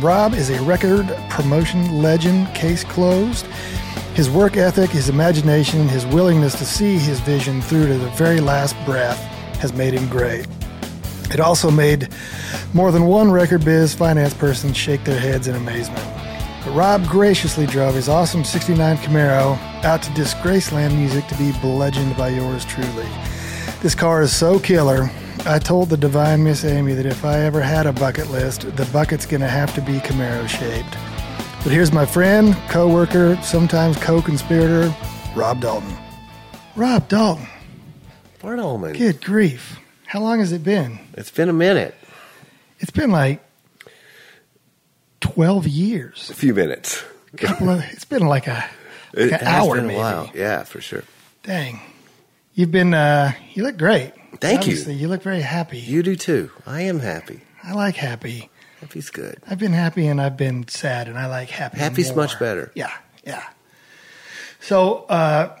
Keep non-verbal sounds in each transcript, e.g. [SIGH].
Rob is a record promotion legend, case closed. His work ethic, his imagination, his willingness to see his vision through to the very last breath has made him great. It also made more than one record biz finance person shake their heads in amazement. But Rob graciously drove his awesome 69 Camaro out to Disgraceland Music to be bludgeoned by yours truly. This car is so killer, I told the divine Miss Amy that if I ever had a bucket list, the bucket's gonna have to be Camaro shaped. But here's my friend, co-worker, sometimes co-conspirator, Rob Dalton. Rob Dalton, Bart Allmand. good grief. How long has it been? It's been a minute. It's been like 12 years. A few minutes. Couple of, it's been like a, like It an hour been a maybe. while. Yeah, for sure. Dang. You've been, uh, you look great. Thank you. Obviously, you. look very happy. You do too. I am happy. I like happy. Happy's good. I've been happy and I've been sad, and I like happy. Happy's more. much better. Yeah, yeah. So, uh,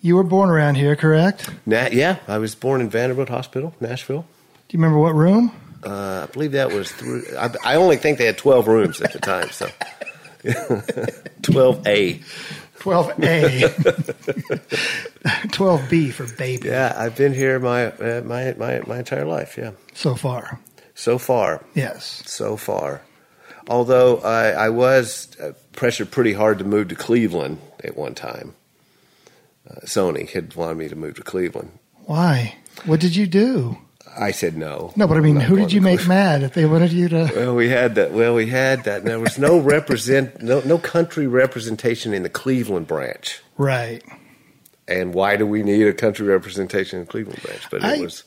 you were born around here, correct? Na- yeah, I was born in Vanderbilt Hospital, Nashville. Do you remember what room? Uh, I believe that was through. I, I only think they had twelve rooms at the time, so [LAUGHS] twelve A. 12A. 12B [LAUGHS] for baby Yeah, I've been here my uh, my my my entire life. Yeah, so far. so far, Yes. so far. Although I, I was uh, pressured pretty hard to move to Cleveland at one time. Uh, Sony had wanted me to move to Cleveland. Why? What did you do? I said no. No, but I mean, who did you make mad if they wanted you to? Well, we had that. Well, we had that. And There was no represent, no no country representation in the Cleveland branch. Right. And why do we need a country representation in the Cleveland branch? But it I- was.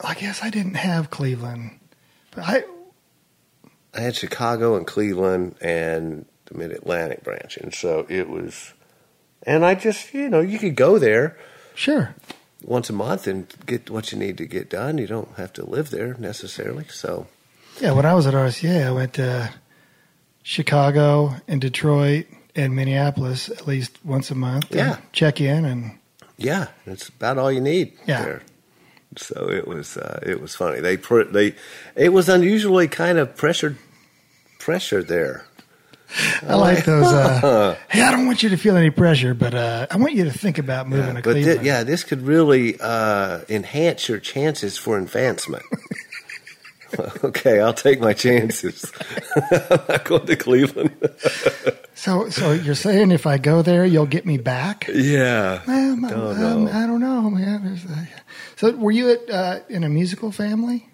I guess I didn't have Cleveland, but I I had Chicago and Cleveland and the Mid Atlantic branch, and so it was. And I just, you know, you could go there sure. Once a month and get what you need to get done. You don't have to live there necessarily. So Yeah, when I was at RCA, I went to Chicago and Detroit and Minneapolis at least once a month. Yeah. check in and yeah, that's about all you need Yeah. there. So it was uh, it was funny. They pr- they it was unusually kind of pressured pressure there. I like those. Uh, [LAUGHS] hey, I don't want you to feel any pressure, but uh, I want you to think about moving to but thi- Cleveland. yeah, this could really uh, enhance your chances for advancement. [LAUGHS] okay, I'll take my chances. [LAUGHS] I'm not going to Cleveland. So, so you're saying if I go there, you'll get me back? yeah. Well, Don't um. I don't know, man. Uh, So, were you at, uh, in a musical family?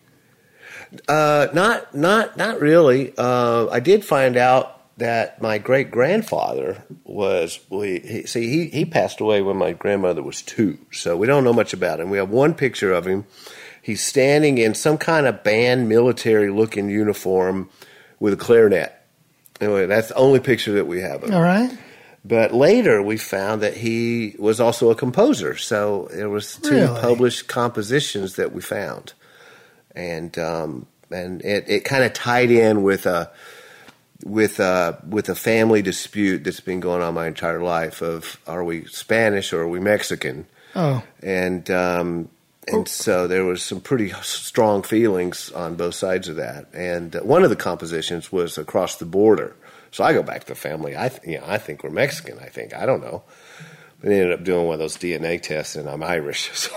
Uh, not not not really. Uh, I did find out that my great grandfather was. We he, see he he passed away when my grandmother was two, so we don't know much about him. We have one picture of him. He's standing in some kind of band military looking uniform with a clarinet. Anyway, that's the only picture that we have of him. All right. But later we found that he was also a composer. So there was two Really? published compositions that we found, and um, and it, it kind of tied in with a with a with a family dispute that's been going on my entire life of are we Spanish or are we Mexican? Oh, and um, and so there was some pretty strong feelings on both sides of that. And uh, one of the compositions was across the border. So I go back to the family. I th- you know, I think we're Mexican. I think I don't know. But they ended up doing one of those DNA tests, and I'm Irish. [LAUGHS] So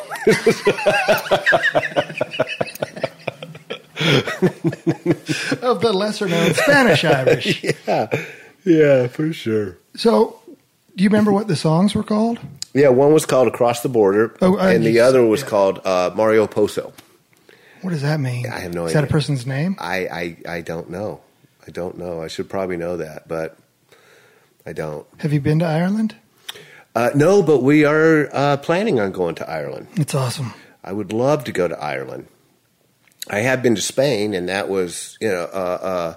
[LAUGHS] of the lesser known Spanish Irish. [LAUGHS] yeah, yeah, for sure. So, do you remember what the songs were called? Yeah, one was called Across the Border, Oh, uh, and the other was yeah. called uh, Mario Poso. What does that mean? I have no Is that a person's name? I, I I don't know. I don't know. I should probably know that, but I don't. Have you been to Ireland? Uh, no, but we are uh, planning on going to Ireland. It's awesome. I would love to go to Ireland. I have been to Spain, and that was you know uh, uh,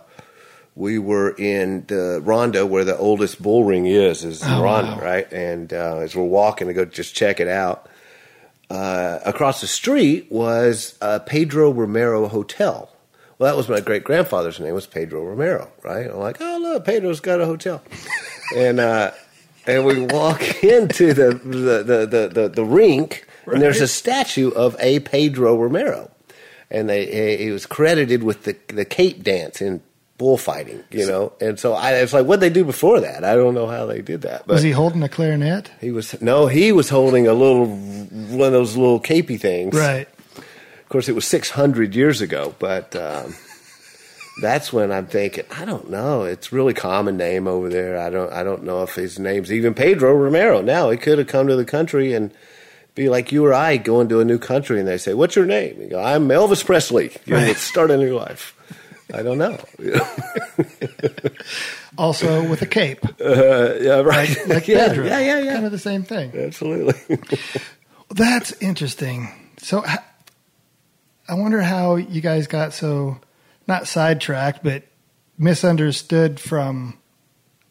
we were in the Ronda where the oldest bull ring is, is Oh, Ronda, wow. right? And uh, as we're walking to go just check it out, uh, across the street was uh, Pedro Romero Hotel. Well, that was my great grandfather's name was Pedro Romero, right? I'm like, oh look, Pedro's got a hotel, [LAUGHS] and uh, and we walk [LAUGHS] into the the the the, the, the rink, and there's a statue of a Pedro Romero, and they he was credited with the the Cape dance in bullfighting, you know. And so I was like, what they do before that? I don't know how they did that, but Was he holding a clarinet? he was no, he was holding a little one of those little capey things. Right. Of course, it was six hundred years ago, but um, that's when I'm thinking. I don't know. It's really common name over there. I don't. I don't know if his name's even Pedro Romero. Now he could have come to the country and be like you or I going to a new country, and they say, "What's your name?" You go, "I'm Elvis Presley." You Right. start a new life. I don't know. [LAUGHS] Also with a cape, Uh, yeah, right. like [LAUGHS] yeah, Pedro. yeah, yeah, yeah. Kind of the same thing. Absolutely. [LAUGHS] That's interesting. So I wonder how you guys got so not sidetracked, but misunderstood from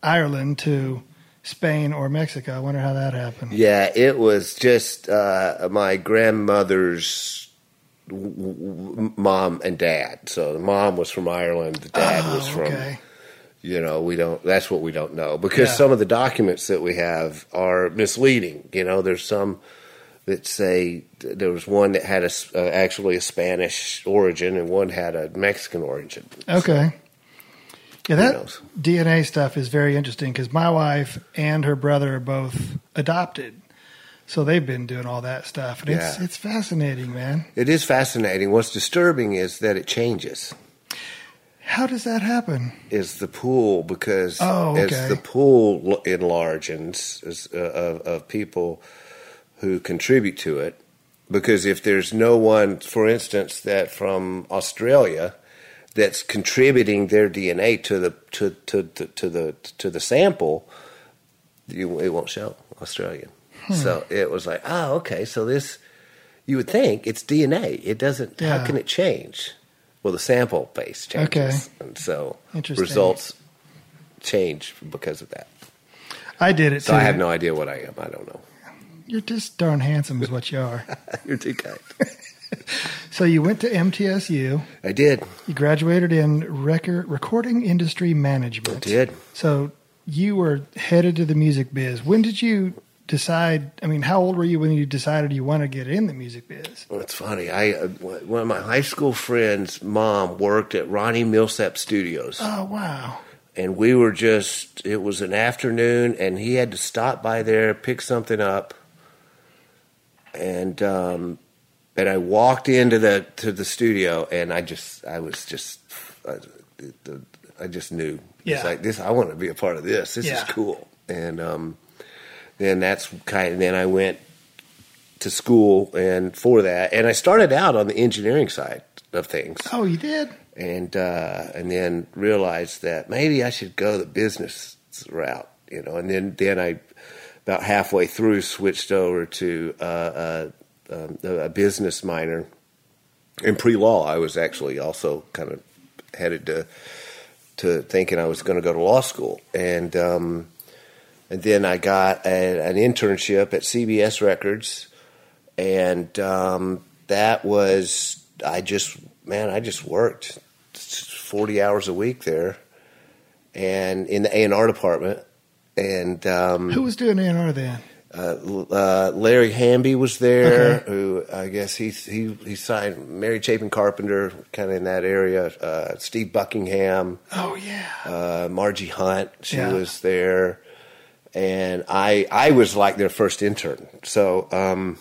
Ireland to Spain or Mexico. I wonder how that happened. Yeah, it was just uh, my grandmother's w- w- mom and dad. So the mom was from Ireland, the dad Oh, was from. okay. You know, we don't. That's what we don't know because Yeah. some of the documents that we have are misleading. You know, there's some that say there was one that had a uh, actually a Spanish origin and one had a Mexican origin. Okay. Yeah, that? DNA stuff is very interesting because my wife and her brother are both adopted, so they've been doing all that stuff, and it's Yeah. it's fascinating, man. It is fascinating. What's disturbing is that it changes. How does that happen? is the pool because Oh, okay. as the pool enlarges as, uh, of, of people who contribute to it, because if there's no one, for instance, that from Australia that's contributing their DNA to the to to, to, to the to the sample, you, it won't show Australian. Hmm. So it was like, oh, okay. So this, you would think it's DNA. It doesn't. Yeah. How can it change? Well, the sample base changes, Okay. and so results change because of that. I did it So too. I have no idea what I am. I don't know. You're just darn handsome, is what you are. [LAUGHS] You're too kind. [LAUGHS] [LAUGHS] so you went to MTSU. I did. You graduated in record recording industry management. I did. So you were headed to the music biz. When did you decide? I mean, how old were you when you decided you want to get in the music biz? Well, it's funny. I uh, one of my high school friends' mom worked at Ronnie Milsap Studios. Oh wow! and we were just it was an afternoon and he had to stop by there pick something up and um and I walked into the to the studio and I just I was just I, the, I just knew Yeah. it's like this I want to be a part of this this Yeah. is cool and um then that's kind of then I went to school and for that and I started out on the engineering side of things Oh, you did. and uh, and then realized that maybe I should go the business route, you know. And then then I about halfway through switched over to uh, uh, um, a business minor in pre law. I was actually also kind of headed to to thinking I was going to go to law school, and um, and then I got a, an internship at CBS Records, and um, that was I just man I just worked forty hours a week there, and in the A and R department, and um, Who was doing A&R then? Uh, uh, Larry Hamby was there, who I guess he he he signed Mary Chapin Carpenter, kind of in that area. Uh, Steve Buckingham, Oh yeah. uh, Margie Hunt, she Yeah. was there, and I I was like their first intern. So um,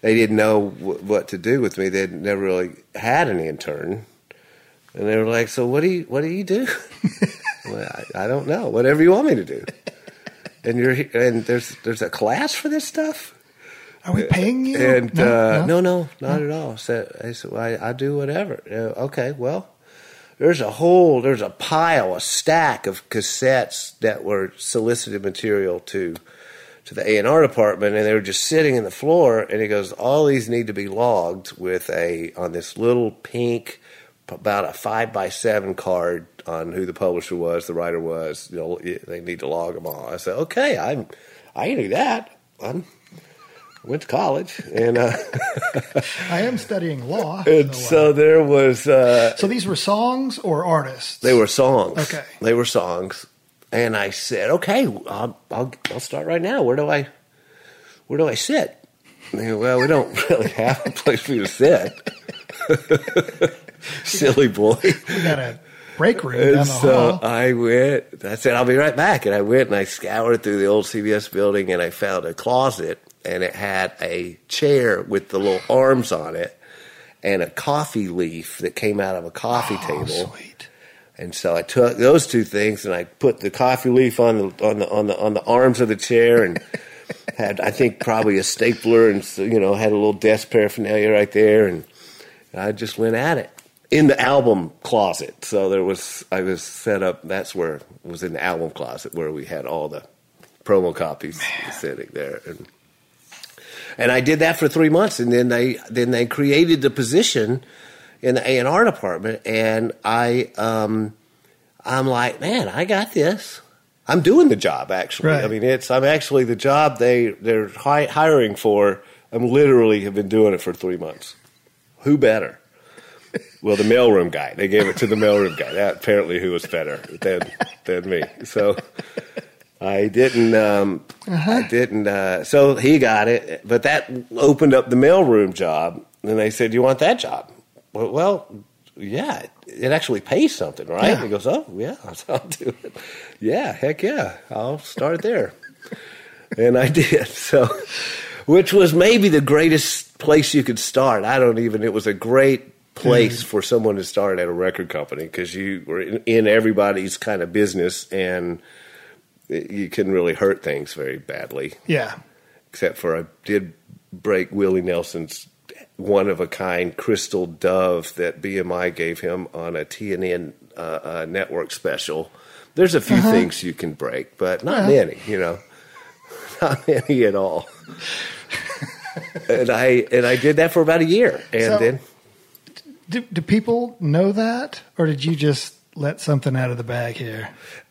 they didn't know w- what to do with me. They'd never really had an intern, and they were like, "So what do you what do you do?" [LAUGHS] well, I, I don't know. Whatever you want me to do. And you're and there's there's a class for this stuff. Are we paying you? And No, uh, no? no, no, not at all. So I said, well, I, I do whatever. Uh, okay, well, there's a whole, there's a pile, a stack of cassettes that were solicited material to to the A and R department, and they were just sitting in the floor. And he goes, all these need to be logged with a on this little pink about a five by seven card on who the publisher was, the writer was. You know, they need to log them all. I said, okay, I'm, I do that. I'm, went to college and uh, [LAUGHS] I am studying law. [LAUGHS] and so, so uh, there was uh, so these were songs or artists? they were songs. Okay. they were songs, and I said, okay, I'll, I'll I'll start right now. Where do I where do I sit? They well, we don't [LAUGHS] really have a place for you to sit. Silly boy. We got a break room down the so hall. I went. I said, "I'll be right back." And I went and I scoured through the old CBS building, and I found a closet, and it had a chair with the little arms on it, and a coffee leaf that came out of a coffee Oh, table. sweet. And so I took those two things, and I put the coffee leaf on the on the on the on the arms of the chair, and [LAUGHS] had I think probably a stapler, and you know had a little desk paraphernalia right there, and I just went at it in the album closet. So there was I was set up. That's where was in the album closet where we had all the promo copies sitting there, and and I did that for three months, and then they then they created the position in the A and R department, and I um I'm like, man, I got this. I'm doing the job actually. Right. I mean, it's I'm actually the job they they're hi- hiring for. I'm literally have been doing it for three months. Who better? Well, the mailroom guy. They gave it to the mailroom guy. That apparently who was better than than me. So I didn't. Um, I didn't. Uh, so he got it, but that opened up the mailroom job. And they said, "Do "You want that job?" Well, well yeah, it, actually pays something, right? Yeah. He goes, "Oh, yeah, [LAUGHS] I'll do it." Yeah, heck yeah, I'll start there. and I did. [LAUGHS] So, which was maybe the greatest place you could start. I don't even. It was a great place for someone to start at a record company because you were in, in everybody's kind of business and it- you couldn't really hurt things very badly. Yeah. Except for I did break Willie Nelson's one of a kind crystal dove that BMI gave him on a TNN uh, uh, network special. There's a few things you can break, but not Uh-huh. Many. You know, [LAUGHS] not many at all. [LAUGHS] and I and I did that for about a year, and So- then Do, do people know that, or did you just let something out of the bag here?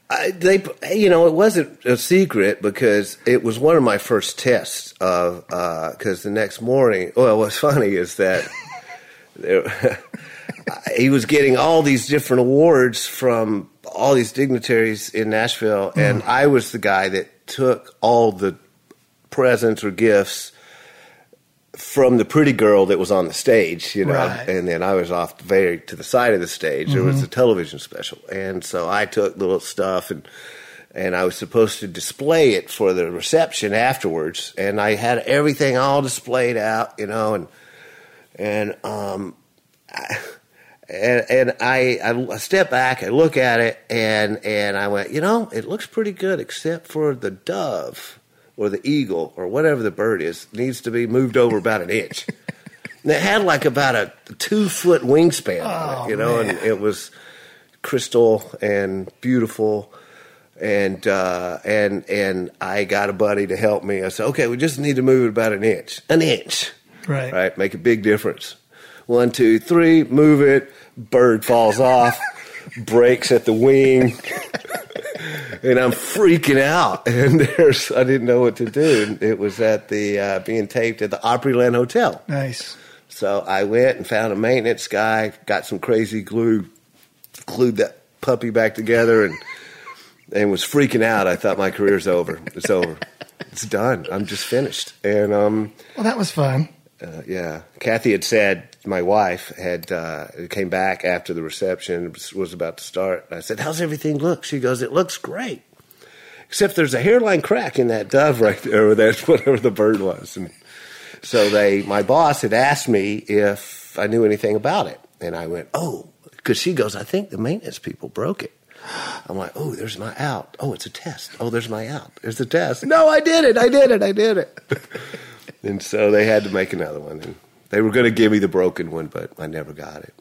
I, they, you know, it wasn't a secret because it was one of my first tests of uh, because the next morning. Well, what's funny is that [LAUGHS] there, [LAUGHS] he was getting all these different awards from all these dignitaries in Nashville, and mm. I was the guy that took all the presents or gifts from the pretty girl that was on the stage, you know, Right. and then I was off very to the side of the stage. There was a television special, and so I took the little stuff and and I was supposed to display it for the reception afterwards, and I had everything all displayed out, you know, and and um, I, and and I I step back, I look at it, and and I went, you know, it looks pretty good, except for the dove or the eagle or whatever the bird is needs to be moved over about an inch. and it had like about a two foot wingspan on Oh, it, you know, man. and it was crystal and beautiful. And uh, and and I got a buddy to help me. I said, okay, we just need to move it about an inch, an inch Right. right? Make a big difference. One, two, three, move it. Bird falls off, breaks at the wing, [LAUGHS] and I'm freaking out. [LAUGHS] And there's, I didn't know what to do. It was at the uh, being taped at the Opryland Hotel. Nice. So I went and found a maintenance guy, got some crazy glue, glued that puppy back together, and and was freaking out. I thought my career's over. It's over. It's done. I'm just finished. And um, Well, that was fun. uh, yeah, Kathy had said my wife had uh, came back after the reception was, about to start. I said, "How's everything look?" She goes, "It looks great, except there's a hairline crack in that dove right there, or that [LAUGHS] whatever the bird was." And so they, my boss had asked me if I knew anything about it, and I went, "Oh," because she goes, "I think the maintenance people broke it." I'm like, "Oh, there's my out. Oh, it's a test. Oh, there's my out. There's the test. No, I did it. I did it. I did it." [LAUGHS] And so they had to make another one. And they were going to give me the broken one, but I never got it.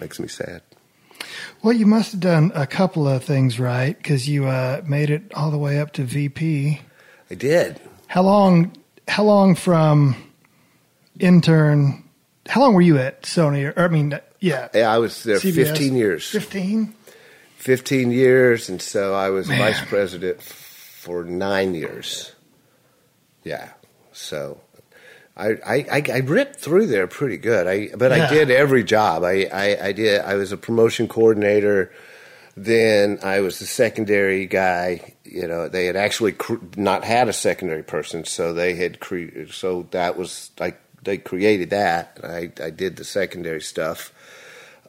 Makes me sad. Well, you must have done a couple of things right because you uh, made it all the way up to VP. I did. How long? How long from intern? How long were you at Sony? Or, I mean, Yeah. Yeah, I was there CBS. 15 years. 15? 15 years, and so I was vice president for nine years. Yeah, so I I, I, ripped through there pretty good. I but Yeah. I did every job. I, I I did. I was a promotion coordinator. Then I was the secondary guy. You know, they had actually cr- not had a secondary person, so they had cre- so that was like they created that. I I did the secondary stuff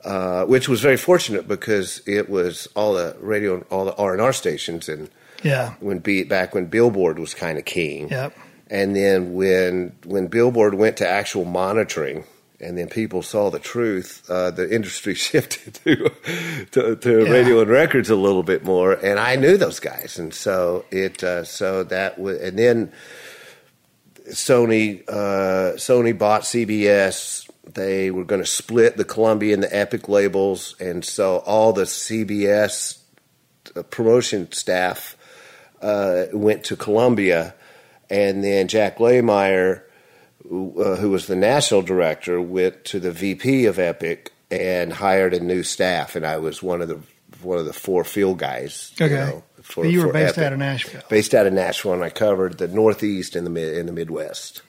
uh, which was very fortunate because it was all the radio, all the R and R stations, and Yeah. when be back when Billboard was kind of king, Yep. And then when when Billboard went to actual monitoring, and then people saw the truth, uh, the industry [LAUGHS] shifted to to, to Yeah. radio and records a little bit more, and I knew those guys, and so it uh, so that was, and then Sony uh, Sony bought CBS. They were going to split the Columbia and the Epic labels, and so all the CBS uh, promotion staff uh, went to Columbia, and then Jack Lameier, who, uh, who was the national director, went to the VP of Epic and hired a new staff, and I was one of the one of the four field guys. you Okay. know, for- you were based Epic out of Nashville. based out of Nashville, and I covered the Northeast and the mid in the Midwest.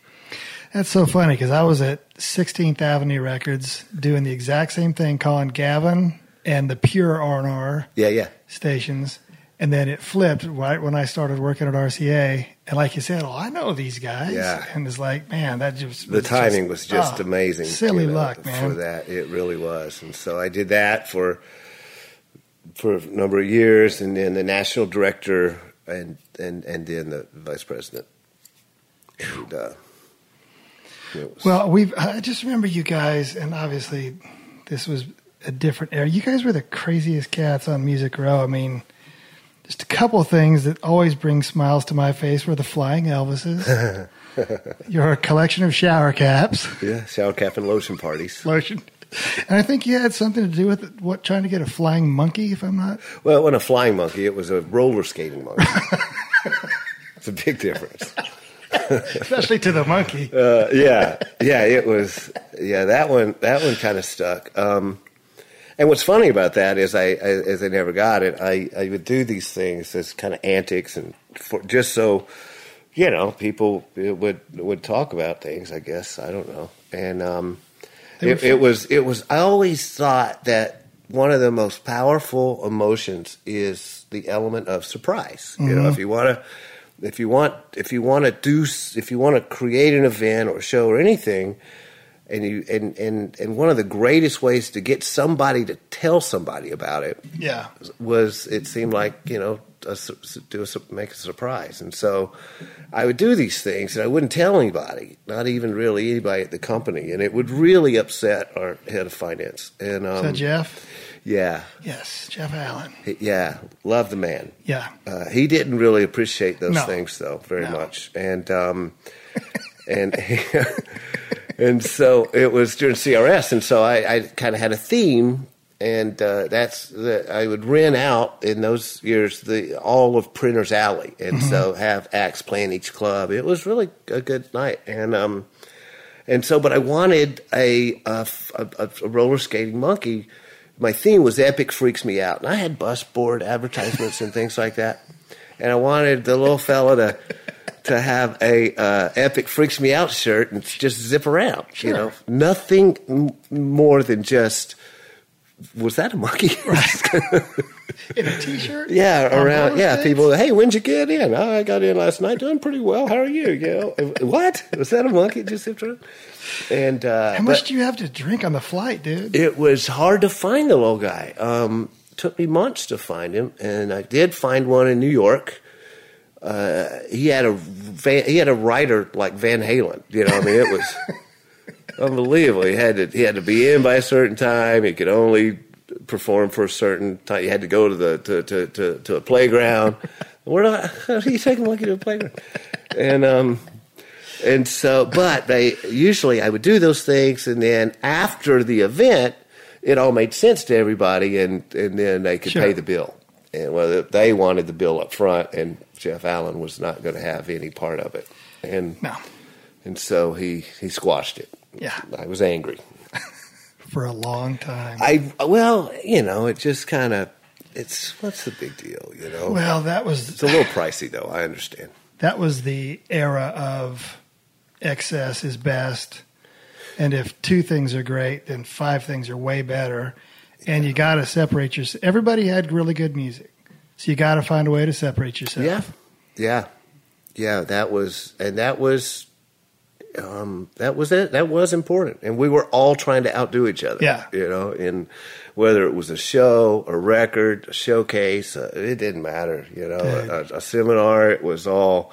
That's so funny because I was at 16th Avenue Records doing the exact same thing, calling Gavin and the pure R&R Yeah, yeah, stations. And then it flipped right when I started working at RCA. And like you said, oh, I know these guys. Yeah. And it's like, man, that just the timing was just oh, amazing. Silly you know, luck, man. For that, it really was, and so I did that for for a number of years, and then the national director, and and and then the vice president. And, uh, was- Well, we've. I just remember you guys, and obviously, this was a different era. You guys were the craziest cats on Music Row. I mean, just a couple of things that always bring smiles to my face were the flying Elvises, [LAUGHS] your collection of shower caps, yeah, shower cap and lotion parties. lotion, and I think you had something to do with what trying to get a flying monkey, if I'm not. Well, it wasn't a flying monkey; it was a roller skating monkey. [LAUGHS] it's a big difference. Especially to the monkey. Uh, yeah, yeah, it was. Yeah, that one, that one kind of stuck. Um, and what's funny about that is, I, I as I never got it, I, I would do these things as kind of antics, and for, just so you know, people would would talk about things. I guess I don't know, and um, it, it was it was. I always thought that one of the most powerful emotions is the element of surprise. You know, if you want to if you want if you want to do if you want to create an event or show or anything and you and and and one of the greatest ways to get somebody to tell somebody about it Yeah. was it seemed like you know a, do a, make a surprise and so I would do these things and I wouldn't tell anybody not even really anybody at the company and it would really upset our head of finance and um, that Jeff? yeah Yes, Jeff Allen. he- yeah love the man Yeah. uh, he didn't really appreciate those No. things though very No. much, and um, and [LAUGHS] and so it was during CRS, and so I, I kind of had a theme, and uh, that's the, I would rent out in those years the all of Printers Alley, and so have acts playing each club. It was really a good night, and um, and so, but I wanted a, a, a, a roller skating monkey. My theme was Epic Freaks Me Out. And I had bus board advertisements and things like that. And I wanted the little fella to to have a uh, Epic Freaks Me Out shirt and just zip around. You know, nothing m- more than just, was that a monkey? [LAUGHS] [LAUGHS] In a T-shirt. Yeah, On around. Yeah, skates? people. Hey, when'd you get in? Oh, I got in last night. Doing pretty well. How are you? You know, what was that a monkey just zipped around? And uh, How much do you have to drink on the flight, dude? it was hard to find the little guy. Um, took me months to find him, and I did find one in New York. Uh, he had a van, he had a writer like Van Halen. You know, I mean, it was [LAUGHS] unbelievable. He had to he had to be in by a certain time. He could only perform for a certain time. You had to go to the to to to, to a playground. Where do I, how do you take a monkey to a playground? And um, and so, but they usually I would do those things, and then after the event, it all made sense to everybody, and and then they could Sure. pay the bill. And well, they wanted the bill up front, and Jeff Allen was not going to have any part of it, and No. and so he he squashed it. Yeah. I was angry. [LAUGHS] for a long time. I well, you know, it just kind of it's what's the big deal, you know? well, that was it's a little pricey though. I understand. [LAUGHS] that was the era of excess is best. And if two things are great, then five things are way better. And you got to separate yourself. Everybody had really good music. So you got to find a way to separate yourself. Yeah, yeah, yeah. That was and that was. Um, that was it. That was important, and we were all trying to outdo each other. Yeah. you know, in whether it was a show, a record, a showcase, uh, it didn't matter. You know, a, a seminar, it was all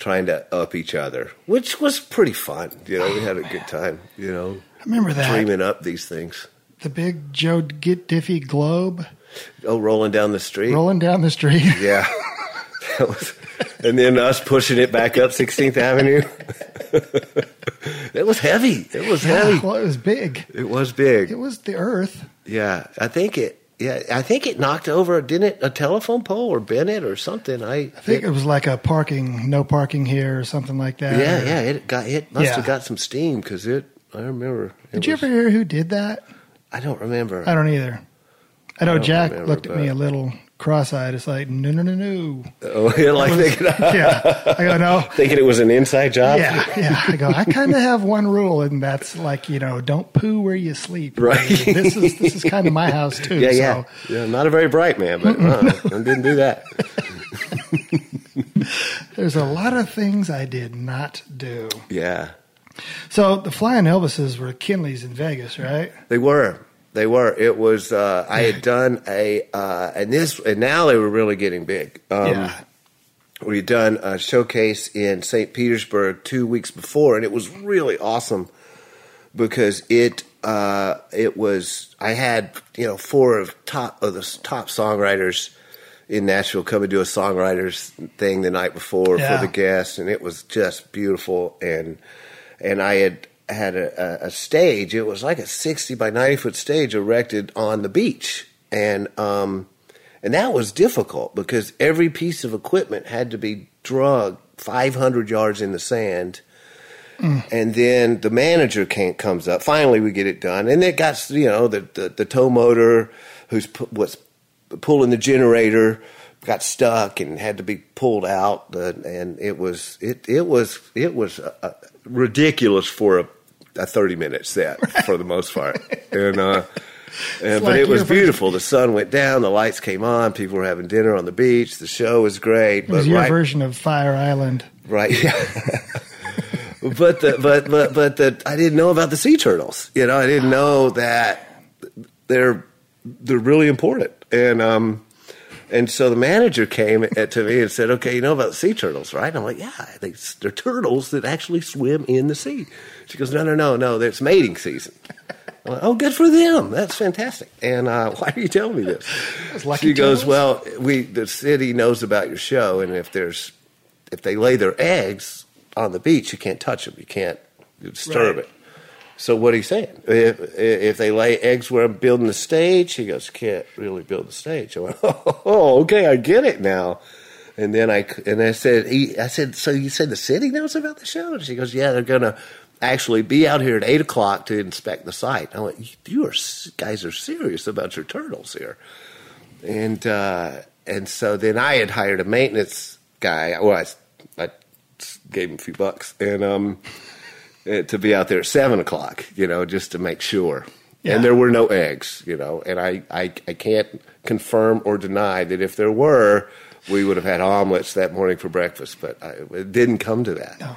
trying to up each other, which was pretty fun. You know, we had a good time. You know, I remember that. dreaming up these things. The big Joe Get Diffie globe Oh, rolling down the street. rolling down the street. [LAUGHS] Yeah. That was, and then us pushing it back up 16th Avenue. [LAUGHS] it was heavy. It was heavy. well, it was big. It was big. It was the earth. Yeah. I think it. Yeah, I think it knocked over, didn't it, a telephone pole or Bennett or something? I, I think it was like a parking, no parking here or something like that. yeah, Or- yeah, it got it must Yeah. have got some steam because it. I remember. it Did you was- ever hear who did that? I don't remember. I don't either. I know don't Jack remember, looked at me a little cross-eyed. It's like no, no, no, no. oh, [LAUGHS] yeah, like thinking, [LAUGHS] yeah, I go no. [LAUGHS] thinking it was an inside job. Yeah, yeah. I go. I kind of have one rule, and that's like you know, don't poo where you sleep. Right. This is this is kind of my house too. Yeah, yeah, So yeah. Not a very bright man, but uh, I didn't do that. there's a lot of things I did not do. Yeah, So the Flying Elvises were Kinley's in Vegas, right? They were. They were. It was. Uh, I had done a, uh, and this, and now they were really getting big. Um, yeah. We had done a showcase in St. Petersburg two weeks before, and it was really awesome because it uh, it was. I had you know four of top of the top songwriters in Nashville come and do a songwriters thing the night before Yeah. for the guests, and it was just beautiful. And and I had had a, a, stage. It was like a sixty by ninety foot stage erected on the beach, and um, and that was difficult because every piece of equipment had to be drug five hundred yards in the sand. And then the manager came, comes up. Finally, we get it done, and it got you know the the, the tow motor, who's pu- was pulling the generator, got stuck and had to be pulled out. Uh, and it was it it was it was uh, uh, ridiculous for a, a thirty minute set for the most part. And uh, [LAUGHS] and, but like it was your version- beautiful. The sun went down, the lights came on, people were having dinner on the beach. The show was great. It was your right, version of Fire Island. Right. Yeah. [LAUGHS] but the but but but the I didn't know about the sea turtles. You know, I didn't know that they're they're really important. And um and so the manager came at, to me and said, "Okay, you know about sea turtles, right?" And I'm like, "Yeah, they're turtles that actually swim in the sea." She goes, "No, no, no, no. It's mating season." I'm like, "Oh, good for them. That's fantastic." And uh, [LAUGHS] why are you telling me this? She goes, "Well, we the city knows about your show, and if there's if they lay their eggs on the beach, you can't touch them. You can't disturb Right. it. So what are you saying? If if they lay eggs where I'm building the stage, he goes, can't really build the stage. I went, [LAUGHS] oh, okay, I get it now. And then I and I said, he, I said, so you said the city knows about the show? And she goes, yeah, they're gonna actually be out here at eight o'clock to inspect the site. I went, you are guys are serious about your turtles here and uh, and so then I had hired a maintenance guy. Well, I, I gave him a few bucks and um, eh, to be out there at seven o'clock, you know, just to make sure. Yeah. And there were no eggs, you know, and I, I I can't confirm or deny that if there were, we would have had omelets that morning for breakfast, but I, it didn't come to that. No.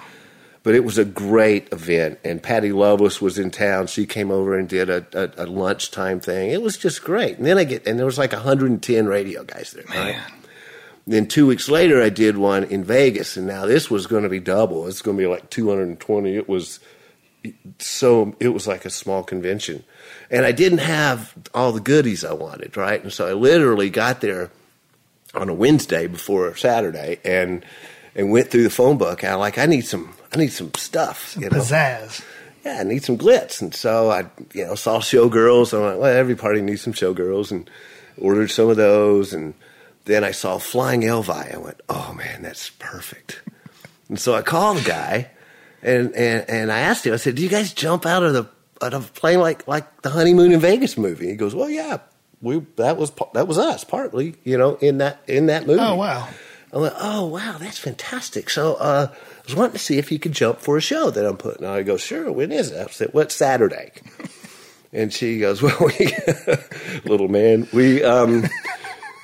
But it was a great event, and Patty Loveless was in town. She came over and did a, a, a lunchtime thing. It was just great. And then I get, and there was like 110 radio guys there. Right? Then two weeks later, I did one in Vegas, and now this was going to be double. It's going to be like 220. It was so it was like a small convention, and I didn't have all the goodies I wanted. Right, and so I literally got there on a Wednesday before Saturday, and and went through the phone book. I like I need some I need some stuff. you know? Pizzazz. yeah, I need some glitz. And so I, you know, saw showgirls. I'm like, well, every party needs some showgirls, and ordered some of those. And then I saw Flying Elvi. I went, oh man, that's perfect. And so I called the guy, and and and I asked him. I said, do you guys jump out of the uh, playing like like the honeymoon in Vegas movie. He goes, well, yeah, we that was that was us partly, you know, in that in that movie. Oh wow! I went, oh wow, that's fantastic. So uh, I was wanting to see if you could jump for a show that I'm putting on. I go, sure. When is it? I said, what Saturday? [LAUGHS] And she goes, [LAUGHS] well, we, [LAUGHS] little man, we um,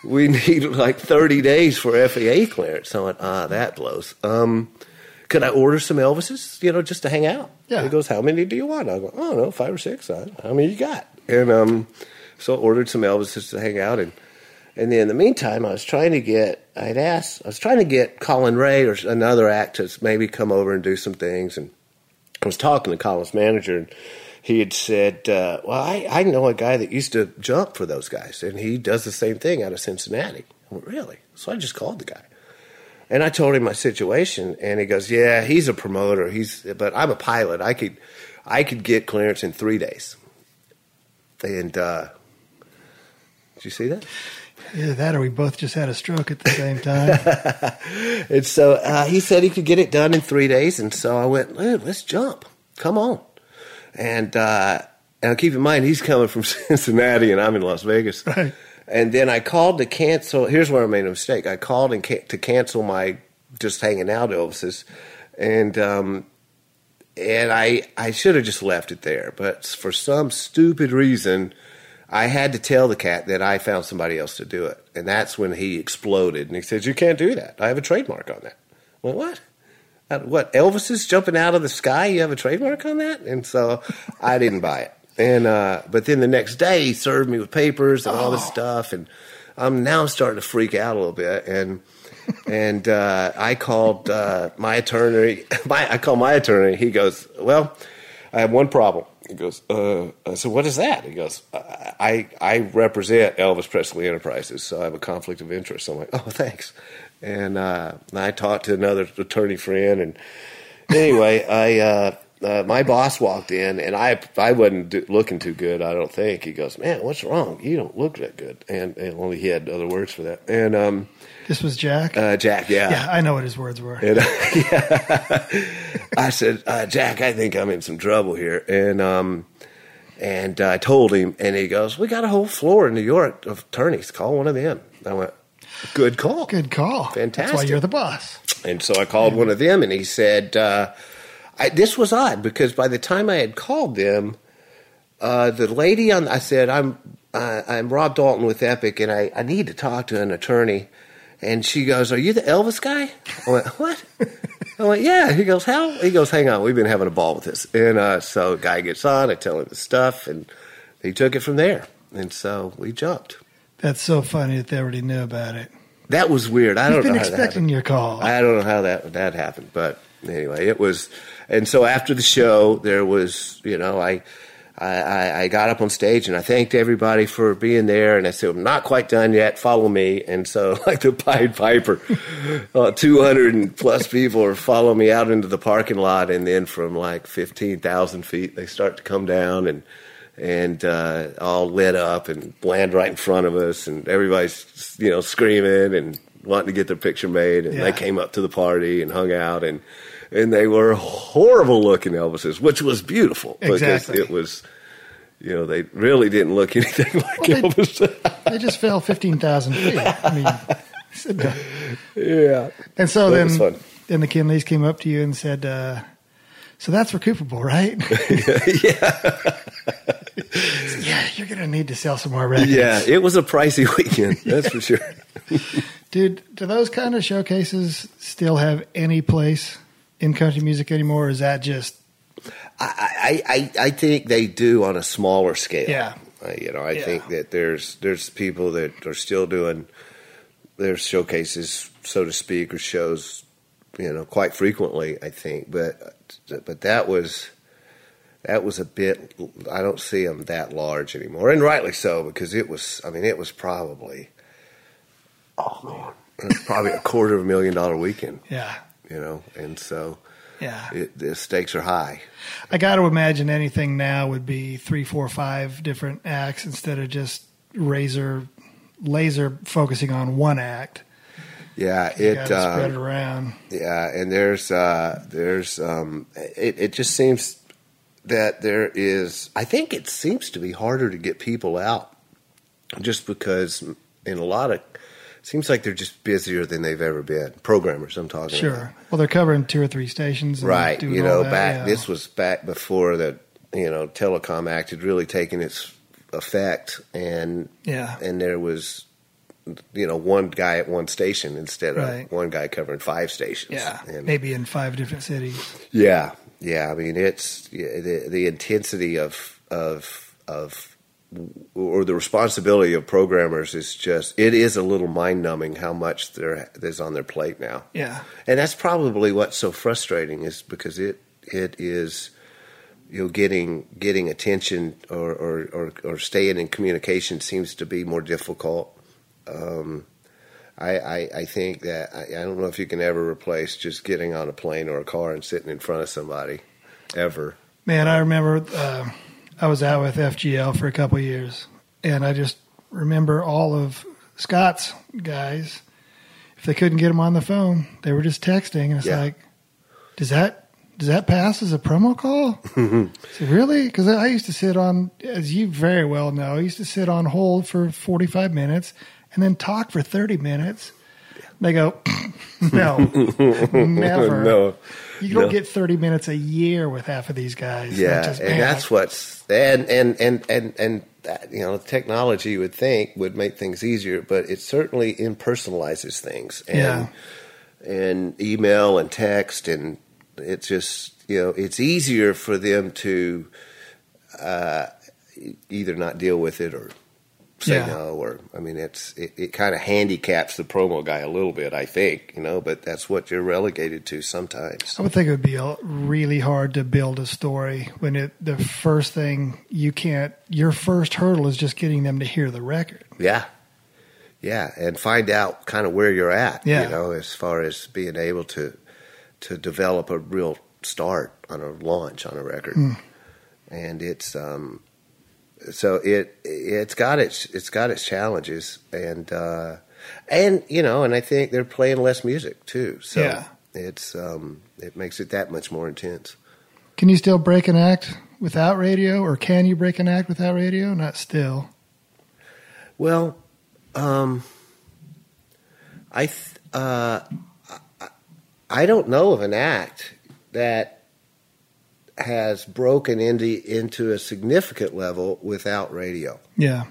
we need like 30 days for FAA clearance. I went, ah, that blows. Um, could I order some Elvises, you know, just to hang out? Yeah. He goes, how many do you want? I go, oh, no, five or six. I, how many you got? And um, so I ordered some Elvises to hang out. And, and then in the meantime, I was trying to get, I'd asked, I was trying to get Collin Raye or another act to maybe come over and do some things. And I was talking to Collin's manager, and he had said, uh, well, I, I know a guy that used to jump for those guys, and he does the same thing out of Cincinnati. I went, really? So I just called the guy. And I told him my situation, and he goes, "Yeah, he's a promoter. He's, but I'm a pilot. I could, I could get clearance in three days." And uh, did you see that? Either that, or we both just had a stroke at the same time. [LAUGHS] and so uh, he said he could get it done in three days, and so I went, "Let's jump. Come on." And uh, now keep in mind, he's coming from [LAUGHS] Cincinnati, and I'm in Las Vegas. Right. And then I called to cancel. Here's where I made a mistake. I called and ca- to cancel my just hanging out Elvises, and um, and I I should have just left it there. But for some stupid reason, I had to tell the cat that I found somebody else to do it, and that's when he exploded. And he says, "You can't do that. I have a trademark on that." Well, what? What Elvis is jumping out of the sky? You have a trademark on that? And so I didn't buy it. And uh, but then the next day he served me with papers and all this stuff, and I'm now I'm starting to freak out a little bit. And and uh, I called uh, my attorney. [LAUGHS] My I called my attorney. He goes, "Well, I have one problem." He goes, uh, I said, "What is that?" He goes, "I I represent Elvis Presley Enterprises, so I have a conflict of interest." So I'm like, [LAUGHS] "Oh, thanks." And uh, I talked to another attorney friend, and anyway, [LAUGHS] I. Uh, uh, my boss walked in, and I I wasn't do, looking too good. I don't think. He goes, "Man, what's wrong? You don't look that good." And, and only he had other words for that. And um, this was Jack. uh, Jack, yeah, yeah, I know what his words were. and, [LAUGHS] yeah. I said, uh, Jack, I think I'm in some trouble here. And um, and I told him, and he goes, "We got a whole floor in New York of attorneys. Call one of them." I went, "Good call." Good call. That's why you're the boss. And so I called one of them, and he said, uh, I, "This was odd because by the time I had called them, uh, the lady on I said I'm uh, I'm Rob Dalton with Epic, and I, I need to talk to an attorney." And she goes, "Are you the Elvis guy?" I went, "What?" I went, "Yeah." He goes, "How?" He goes, "Hang on, we've been having a ball with this." And uh, so, guy gets on. I tell him the stuff, and he took it from there. And so we jumped. That's so funny that they already knew about it. That was weird. I don't been know how that happened. expecting your call. I don't know how that that happened, but anyway, it was. And so after the show, there was, you know, I, I, I- I got up on stage and I thanked everybody for being there, and I said, "I'm not quite done yet. Follow me." And so, [LAUGHS] like the Pied Piper, [LAUGHS] uh, 200 and plus people are follow me out into the parking lot, and then from like 15,000 feet, they start to come down and. And uh, all lit up and land right in front of us, and everybody's you know screaming and wanting to get their picture made. And Yeah. they came up to the party and hung out, and and they were horrible looking Elvises, which was beautiful because Exactly. it was, you know, they really didn't look [LAUGHS] anything like Well, they- Elvis. they just fell fifteen thousand feet. I [LAUGHS] mean, yeah, and so That then, then the Kinleys came up to you and said, uh, "So that's recoupable, right?" [LAUGHS] yeah. yeah, you're gonna need to sell some more records. yeah, it was a pricey weekend, that's for sure. dude. Do those kind of showcases still have any place in country music anymore? Or is that just I, I, I I think they do on a smaller scale. Yeah. Uh, you know, I Yeah. think that there's there's people that are still doing their showcases, so to speak, or shows, you know, quite frequently. I think, but but that was that was a bit. I don't see them that large anymore, and rightly so because it was. I mean, it was probably oh man, it was probably a quarter of a million dollar weekend. yeah, You know, and so yeah? it, the stakes are high. I got to imagine anything now would be three, four, five different acts instead of just razor laser focusing on one act. Yeah, it. spread Um, it around. yeah, and there's uh, there's um, it. It just seems that there is. I think it seems to be harder to get people out, just because in a lot of seems like they're just busier than they've ever been. Programmers, I'm talking. About. Sure. about. Well, they're covering two or three stations. and right? You know, that, back yeah. this was back before the you know Telecom Act had really taken its effect, and Yeah. and there was you know one guy at one station instead of Right. one guy covering five stations. Yeah. and, Maybe in five different cities. yeah, yeah. I mean, it's the the intensity of of of or the responsibility of programmers is just it is a little mind numbing how much there's on their plate now. Yeah. And that's probably what's so frustrating is because it it is you know getting getting attention or or, or, or staying in communication seems to be more difficult. Um, I, I I think that I, I don't know if you can ever replace just getting on a plane or a car and sitting in front of somebody ever. Man, I remember uh, I was out with FGL for a couple years, and I just remember all of Scott's guys. If they couldn't get them on the phone, they were just texting. And it's Yeah. like, does that does that pass as a promo call? [LAUGHS] so really? Because I used to sit on, as you very well know, I used to sit on hold for forty five minutes and then talk for thirty minutes. They go, [CLEARS THROAT] no, [LAUGHS] never. no. You don't No. get 30 minutes a year with half of these guys. Yeah, just- and that's what's and and and and and that, you know, technology you would think would make things easier, but it certainly impersonalizes things. And, Yeah. and email and text, and it's just you know, it's easier for them to uh, either not deal with it or say Yeah. no, or I mean, it's it, it kind of handicaps the promo guy a little bit, I think, you know, but that's what you're relegated to sometimes. I would think it would be a- really hard to build a story when it the first thing you can't your first hurdle is just getting them to hear the record. Yeah. Yeah, and find out kind of where you're at, Yeah. you know, as far as being able to to develop a real start on a launch on a record. Hmm. And it's um so it it's got its it's got its challenges and uh and you know, and I think they're playing less music too. So Yeah. it's um it makes it that much more intense. Can you still break an act without radio, or can you break an act without radio? Not still. Well, um, I th- uh, I- I don't know of an act that has broken into into a significant level without radio. Yeah,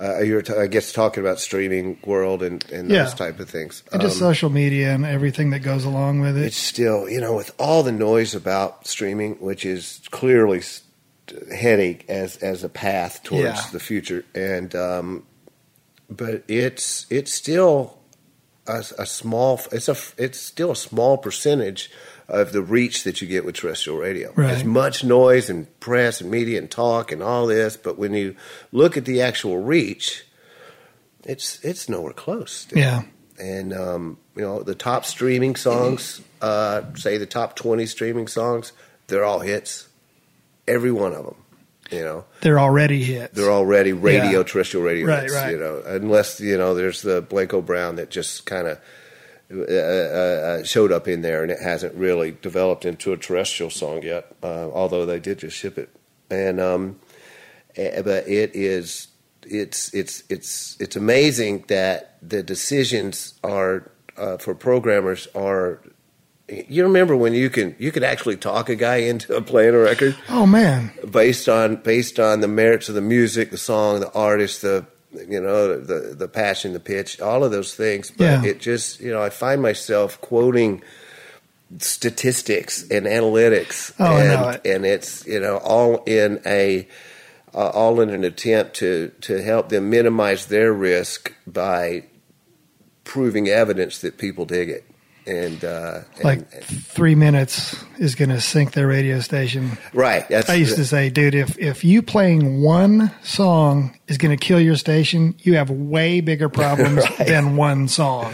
Uh, you're, t- I guess, talking about streaming world and, and Yeah. those type of things. and just Um, social media and everything that goes along with it. it's still, you know, with all the noise about streaming, which is clearly heading as as a path towards Yeah. the future, and um, but it's it's still a, a small. It's a it's still a small percentage of the reach that you get with terrestrial radio. Right. As much noise and press and media and talk and all this, but when you look at the actual reach, it's it's nowhere close. still Yeah, and um, you know the top streaming songs, uh, say the top twenty streaming songs, they're all hits, every one of them. You know, they're already hits. they're already radio, Yeah. terrestrial radio Right, hits. right. You know, unless you know there's the Blanco Brown that just kind of uh, uh, showed up in there, and it hasn't really developed into a terrestrial song yet. Uh, although they did just ship it, and um, eh, but it is it's it's it's it's amazing that the decisions are uh, for programmers are. You remember when you can you could actually talk a guy into [LAUGHS] playing a record oh man, based on based on the merits of the music, the song, the artist, the you know the the passion, the pitch, all of those things. But Yeah. it just you know I find myself quoting statistics and analytics, Oh, and it. and it's you know all in a uh, all in an attempt to to help them minimize their risk by proving evidence that people dig it. And, uh, like three minutes is going to sink their radio station. right, that's I used to say, dude, if if you playing one song is going to kill your station, you have way bigger [LAUGHS] problems Right. than one song.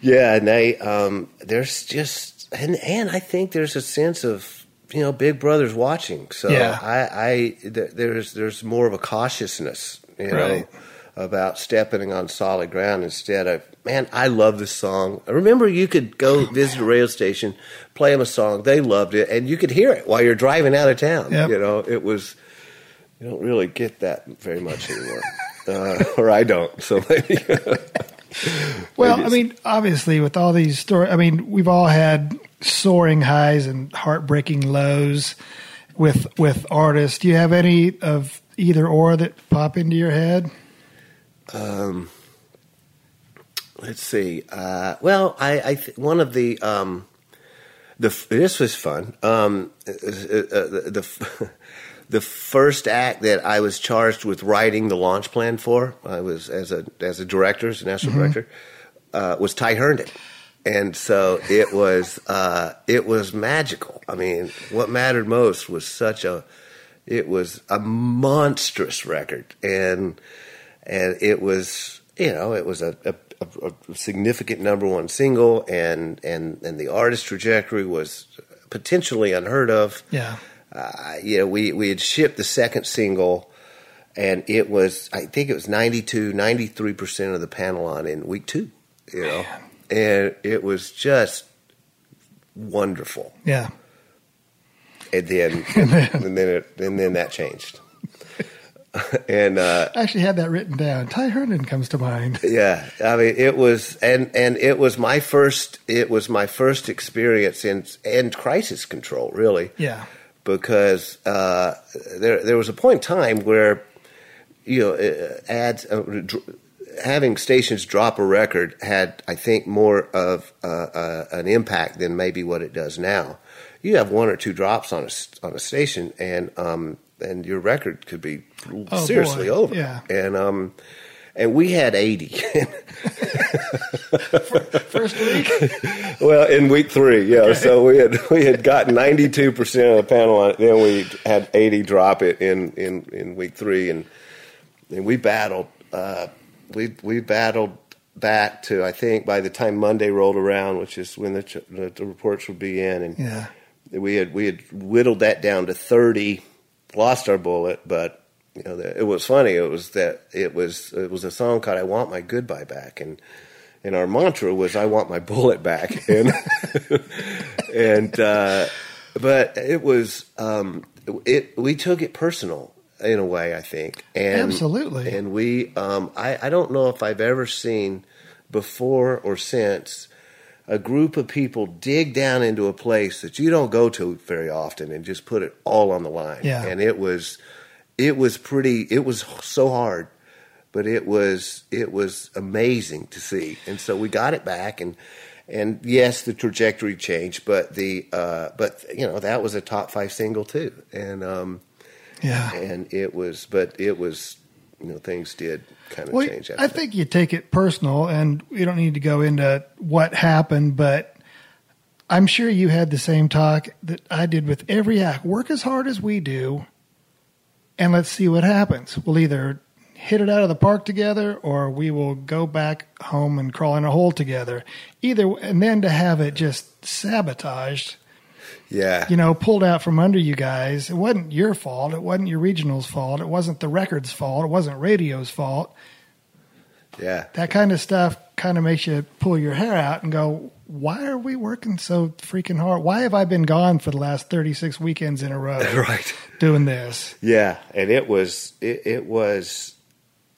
Yeah, and they um, there's just and and I think there's a sense of you know Big Brother's watching, so Yeah. I I th- there's there's more of a cautiousness, you know, Right. About stepping on solid ground instead of man. I love this song. I remember you could go visit a radio station, play them a song, they loved it, and you could hear it while you're driving out of town. Yep. You know, it was. You don't really get that very much anymore, [LAUGHS] uh, or I don't. So [LAUGHS] maybe. [LAUGHS] Well, I mean, obviously, with all these stories, I mean, we've all had soaring highs and heartbreaking lows with with artists. Do you have any of either or that pop into your head? Let's see. Uh, well, I, I th- one of the um, the f- this was fun. Um, uh, uh, the the, [LAUGHS] the first act that I was charged with writing the launch plan for, I was as a as a director, as a national director, uh, was Ty Herndon. And so it was uh, it was magical. I mean, what mattered most was such a it was a monstrous record, and and it was you know it was a, a, a, significant number one single, and and and the artist trajectory was potentially unheard of. Yeah. Uh, you know, we we had shipped the second single, and it was I think it was 92, 93 percent of the panel on in week two. You know, and it was just wonderful. Yeah. And then [LAUGHS] and then it, and then that changed. [LAUGHS] and uh, I actually had that written down. Ty Herndon comes to mind. [LAUGHS] Yeah, I mean it was, and and it was my first. It was my first experience in in crisis control, really. Yeah. because uh, there there was a point in time where you know uh, ads uh, dr- having stations drop a record had I think more of uh, uh, an impact than maybe what it does now. You have one or two drops on a on a station, and um, and your record could be Oh, seriously boy. over. Yeah. and um, and we had eighty. [LAUGHS] First week. Well, in week three, yeah. So we had we had got ninety two percent of the panel on it. Then we had eighty drop it in in, in week three, and and we battled. Uh, we we battled back to I think by the time Monday rolled around, which is when the ch- the, the reports would be in, and Yeah. we had we had whittled that down to thirty. Lost our bullet, but you know the, it was funny. It was that it was it was a song called "I Want My Goodbye Back," and and our mantra was "I want my [LAUGHS] bullet back," [LAUGHS] and and uh, but it was um, it we took it personal in a way, I think, and Absolutely. and we um, I I don't know if I've ever seen before or since a group of people dig down into a place that you don't go to very often and just put it all on the line. Yeah. And it was it was pretty it was so hard, but it was it was amazing to see. And so we got it back and and yes, the trajectory changed, but the uh, but you know, that was a top 5 single too. And um Yeah. and it was but it was you know, things did kind of Well, change after I that. think you take it personal, and you don't need to go into what happened, but I'm sure you had the same talk that I did with every act. Work as hard as we do, and let's see what happens. We'll either hit it out of the park together, or we will go back home and crawl in a hole together. Either, and then to have it just sabotaged Yeah. you know, pulled out from under you guys. It wasn't your fault. It wasn't your regional's fault. It wasn't the record's fault. It wasn't radio's fault. yeah. That kind of stuff kind of makes you pull your hair out and go, why are we working so freaking hard? Why have I been gone for the last 36 weekends in a row [LAUGHS] Right. doing this? Yeah, and it was it, it was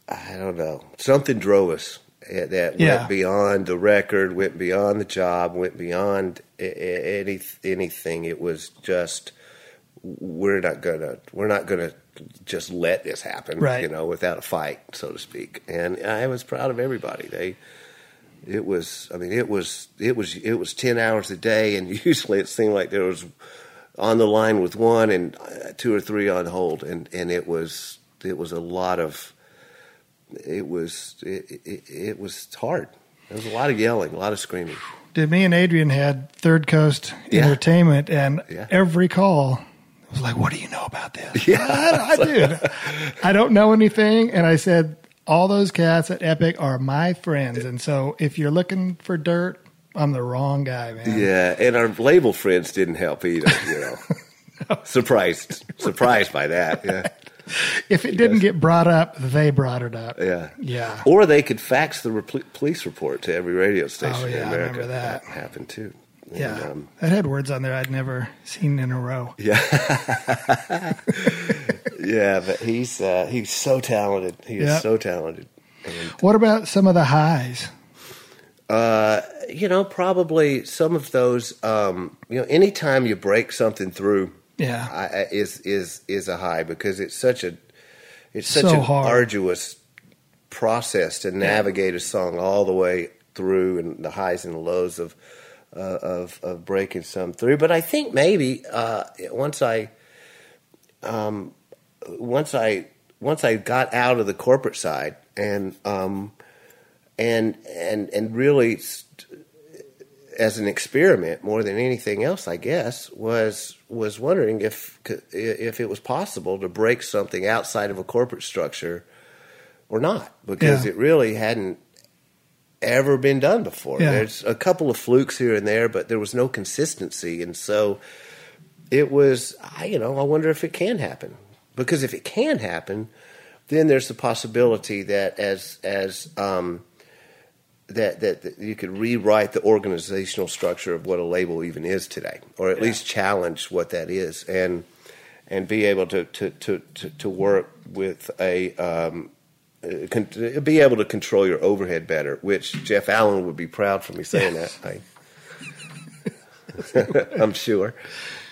I don't know something drove us that Yeah. went beyond the record, went beyond the job, went beyond any anything. It was just we're not gonna we're not gonna just let this happen, Right. You know, without a fight, so to speak. And I was proud of everybody. They it was I mean it was it was it was ten hours a day, and [LAUGHS] usually it seemed like there was on the line with one and uh, two or three on hold, and and it was it was a lot of it was it, it, it was hard. There was a lot of yelling, a lot of screaming. Did me and Adrian had Third Coast Yeah. Entertainment, and Yeah. every call was like, "What do you know about this?" Yeah, [LAUGHS] I, I did. [LAUGHS] I don't know anything, and I said, "All those cats at Epic are my friends, and so if you're looking for dirt, I'm the wrong guy, man." Yeah, and our label friends didn't help either. You know, [LAUGHS] surprised surprised by that. Yeah, [LAUGHS] if it didn't get brought up, they brought it up. Yeah. Yeah. Or they could fax the police report to every radio station Oh, yeah, in I America. remember that. happened too. And, Yeah. um, that had words on there I'd never seen in a row. yeah. [LAUGHS] yeah, but he's uh, he's so talented. He Yeah. is so talented. And, What about some of the highs? uh, you know, probably some of those. Um, you know, anytime you break something through, Yeah. I, is is is a high because it's such a it's such So an hard. arduous process to navigate a song all the way through and the highs and the lows of uh, of of breaking some through. But I think maybe uh, once I um, once I once I got out of the corporate side and um, and and and really st- as an experiment more than anything else, I guess, was was wondering if if it was possible to break something outside of a corporate structure or not, because Yeah. it really hadn't ever been done before. Yeah. There's a couple of flukes here and there, but there was no consistency, and so it was. I you know I wonder if it can happen because if it can happen, then there's the possibility that as as um, that, that that you could rewrite the organizational structure of what a label even is today, or at Yeah. least challenge what that is, and and be able to to to to, to work with a um, uh, con- be able to control your overhead better, which Jeff Allen would be proud for me saying that. I, [LAUGHS] I'm sure,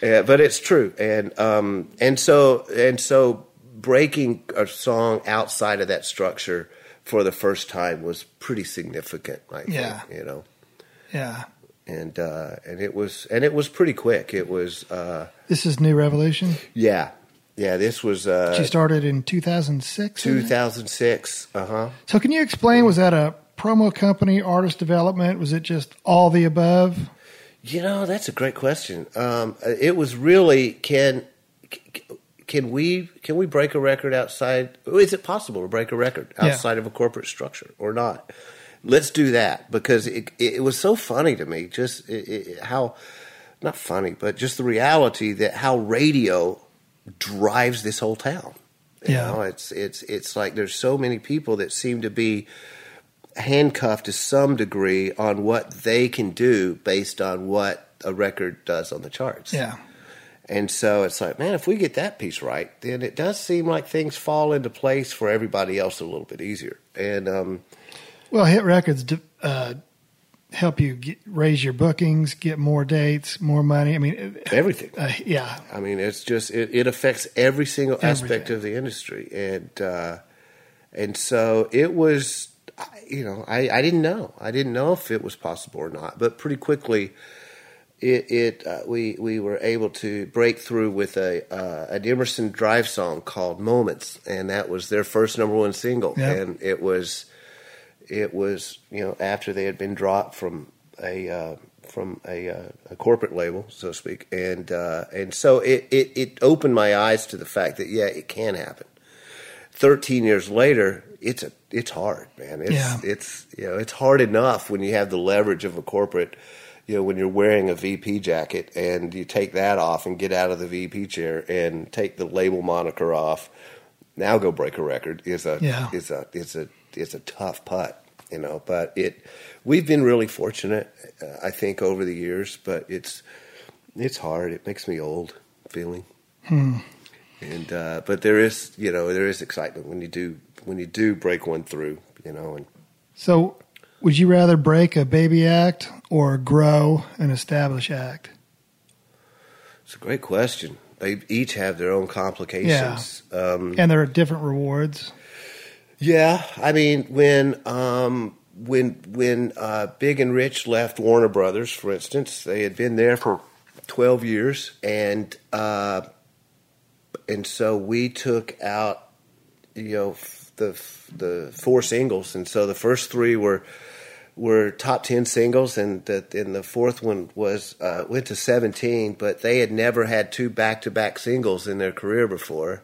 uh, but it's true, and um, and so and so breaking a song outside of that structure for the first time was pretty significant. I think, Yeah. you know, Yeah. and uh, and it was and it was pretty quick. It was uh, This is New Revolution. yeah, yeah. This was uh, She started in two thousand six. Two thousand six. Uh huh. So, can you explain? Was that a promo company, artist development? Was it just all the above? You know, that's a great question. Um, it was really can can we can we break a record outside? Is it possible to break a record Yeah. outside of a corporate structure or not? Let's do that because it it was so funny to me. Just it, it, how not funny, but just the reality that how radio drives this whole town. You Yeah. know, it's it's it's like there's so many people that seem to be handcuffed to some degree on what they can do based on what a record does on the charts. Yeah. And so it's like, man, if we get that piece right, then it does seem like things fall into place for everybody else a little bit easier. And um, Well, hit records uh, help you get, raise your bookings, get more dates, more money. I mean, everything. uh, yeah, I mean, it's just it, it affects every single aspect of the industry, and uh, and so it was. You know, I, I didn't know. I didn't know if it was possible or not. But pretty quickly, it it uh, we we were able to break through with a uh, an Emerson Drive song called "Moments," and that was their first number one single, Yep. and it was it was you know after they had been dropped from a uh, from a, uh, a corporate label, so to speak, and uh, and so it, it it opened my eyes to the fact that yeah, it can happen. Thirteen years later, it's a it's hard, man. It's Yeah. it's you know it's hard enough when you have the leverage of a corporate. You know, when you're wearing a VP jacket and you take that off and get out of the VP chair and take the label moniker off, now go break a record is a Yeah. is a is a is a tough putt, you know. But it we've been really fortunate, uh, I think, over the years. But it's it's hard. It makes me old feeling. And uh, but there is you know there is excitement when you do when you do break one through, you know. And So, would you rather break a baby act or grow an established act? it's a great question. They each have their own complications. Um, And there are different rewards. Yeah, I mean when um, when when uh, Big and Rich left Warner Brothers, for instance, they had been there for twelve years, and uh, and so we took out you know f- the f- the four singles, and so the first three were were top ten singles, and the and the fourth one was uh, went to seventeen, but they had never had two back to back singles in their career before,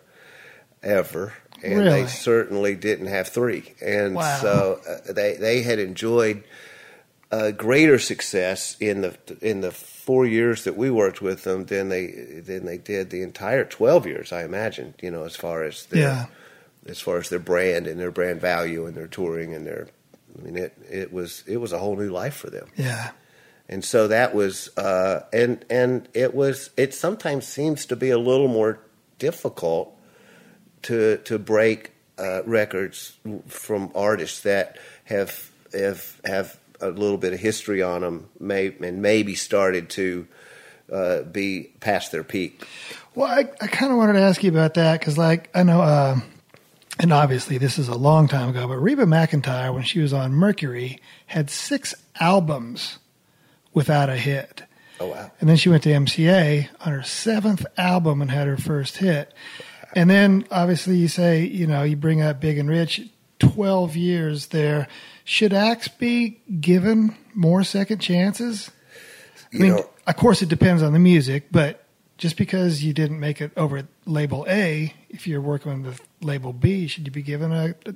ever, and Really? they certainly didn't have three, and Wow. so uh, they they had enjoyed a greater success in the in the four years that we worked with them than they than they did the entire twelve years. I imagine, you know, as far as their, Yeah. as far as their brand and their brand value and their touring and their. I mean, it it was it was a whole new life for them Yeah. and so that was uh, and and it was it sometimes seems to be a little more difficult to to break uh, records from artists that have have have a little bit of history on them may and maybe started to uh, be past their peak Well, I, I kind of wanted to ask you about that because, like, I know, uh, and obviously this is a long time ago, but Reba McEntire, when she was on Mercury, had six albums without a hit. oh wow And then she went to MCA on her seventh album and had her first hit. And then obviously you say, you know, you bring up Big and Rich, 12 years there. Should acts be given more second chances? I You mean, know- of course it depends on the music, but just because you didn't make it over at label A, if you're working with label B, should you be given a, a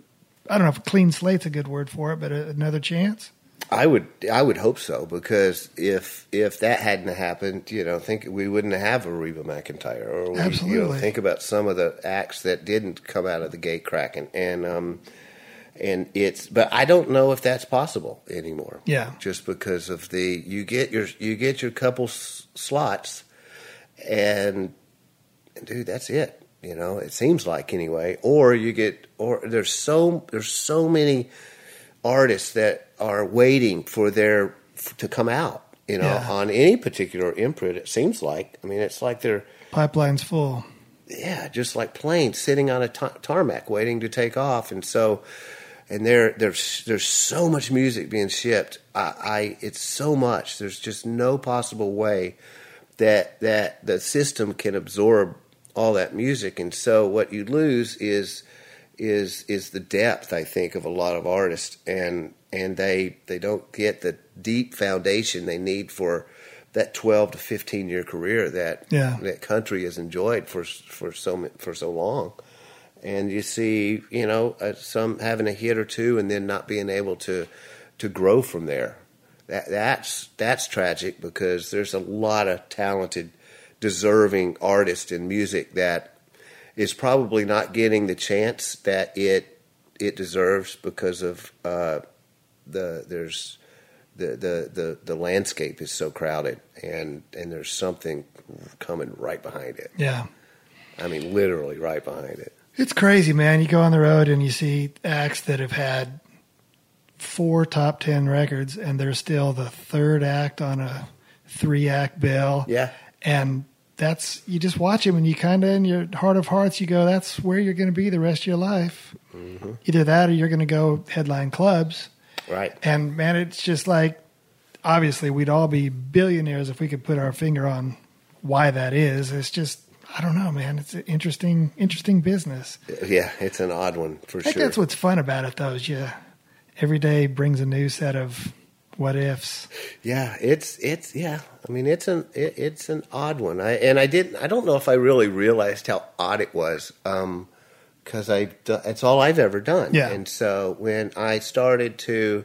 I don't know if clean slate's a good word for it, but a, another chance? I would I would hope so because if if that hadn't happened, you know, think we wouldn't have a Reba McEntire or we, You know, think about some of the acts that didn't come out of the gate cracking and um and it's but I don't know if that's possible anymore. Yeah. Just because of the you get your you get your couple s- slots and dude, that's it. You know, it seems like anyway. Or you get, or there's so there's so many artists that are waiting for their to come out. You know, Yeah. on any particular imprint, it seems like. I mean, it's like they're Pipeline's full. yeah, just like planes sitting on a tarmac waiting to take off, and so and there there's there's so much music being shipped. I, I it's so much. There's just no possible way that that the system can absorb all that music, and so what you lose is is is the depth. I think of a lot of artists, and and they they don't get the deep foundation they need for that 12 to 15 year career that Yeah. that country has enjoyed for for so for so long. And you see, you know, uh, some having a hit or two and then not being able to to grow from there. That that's that's tragic because there's a lot of talented, deserving artists in music that is probably not getting the chance that it it deserves because of uh, the there's the, the, the, the landscape is so crowded and, and there's something coming right behind it. Yeah. I mean, literally right behind it. It's crazy, man. You go on the road and you see acts that have had four top 10 records and they're still the third act on a three act bill. Yeah. And that's, you just watch them and you kind of, in your heart of hearts, you go, that's where you're going to be the rest of your life. Mm-hmm. Either that or you're going to go headline clubs. Right. And man, it's just like, obviously, we'd all be billionaires if we could put our finger on why that is. It's just, I don't know, man. It's an interesting, interesting business. Yeah, it's an odd one for sure. I think sure. that's what's fun about it, though. Is you every day brings a new set of what ifs. Yeah, it's it's yeah. I mean, it's an it, it's an odd one. I and I didn't. I don't know if I really realized how odd it was. Um, because I it's all I've ever done. Yeah. And so when I started to,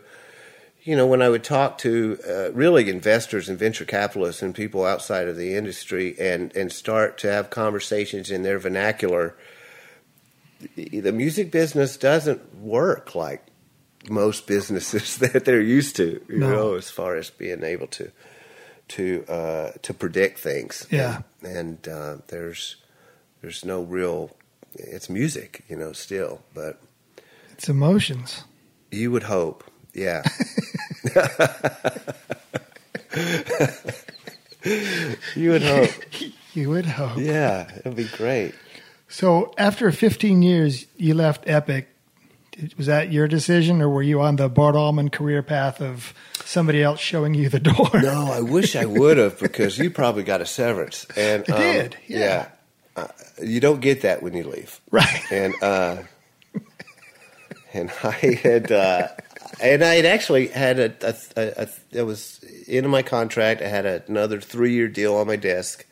you know, when I would talk to uh, really investors and venture capitalists and people outside of the industry, and and start to have conversations in their vernacular, the the music business doesn't work like most businesses [LAUGHS] that they're used to. You No. know, as far as being able to to uh, to predict things. Yeah. and, uh, there's there's no real. It's music, you know, still, but It's emotions. you would hope, yeah. [LAUGHS] you would hope, You would hope. yeah. It'd be great. So after 15 years, you left Epic. Was that your decision, or were you on the Bart Allmand career path of somebody else showing you the door? [LAUGHS] No, I wish I would have because you probably got a severance. And I um, did, yeah. Uh, you don't get that when you leave. Right. and uh, and I had uh, and I had actually had a, a, a, a it was in my contract. I had another three year deal on my desk,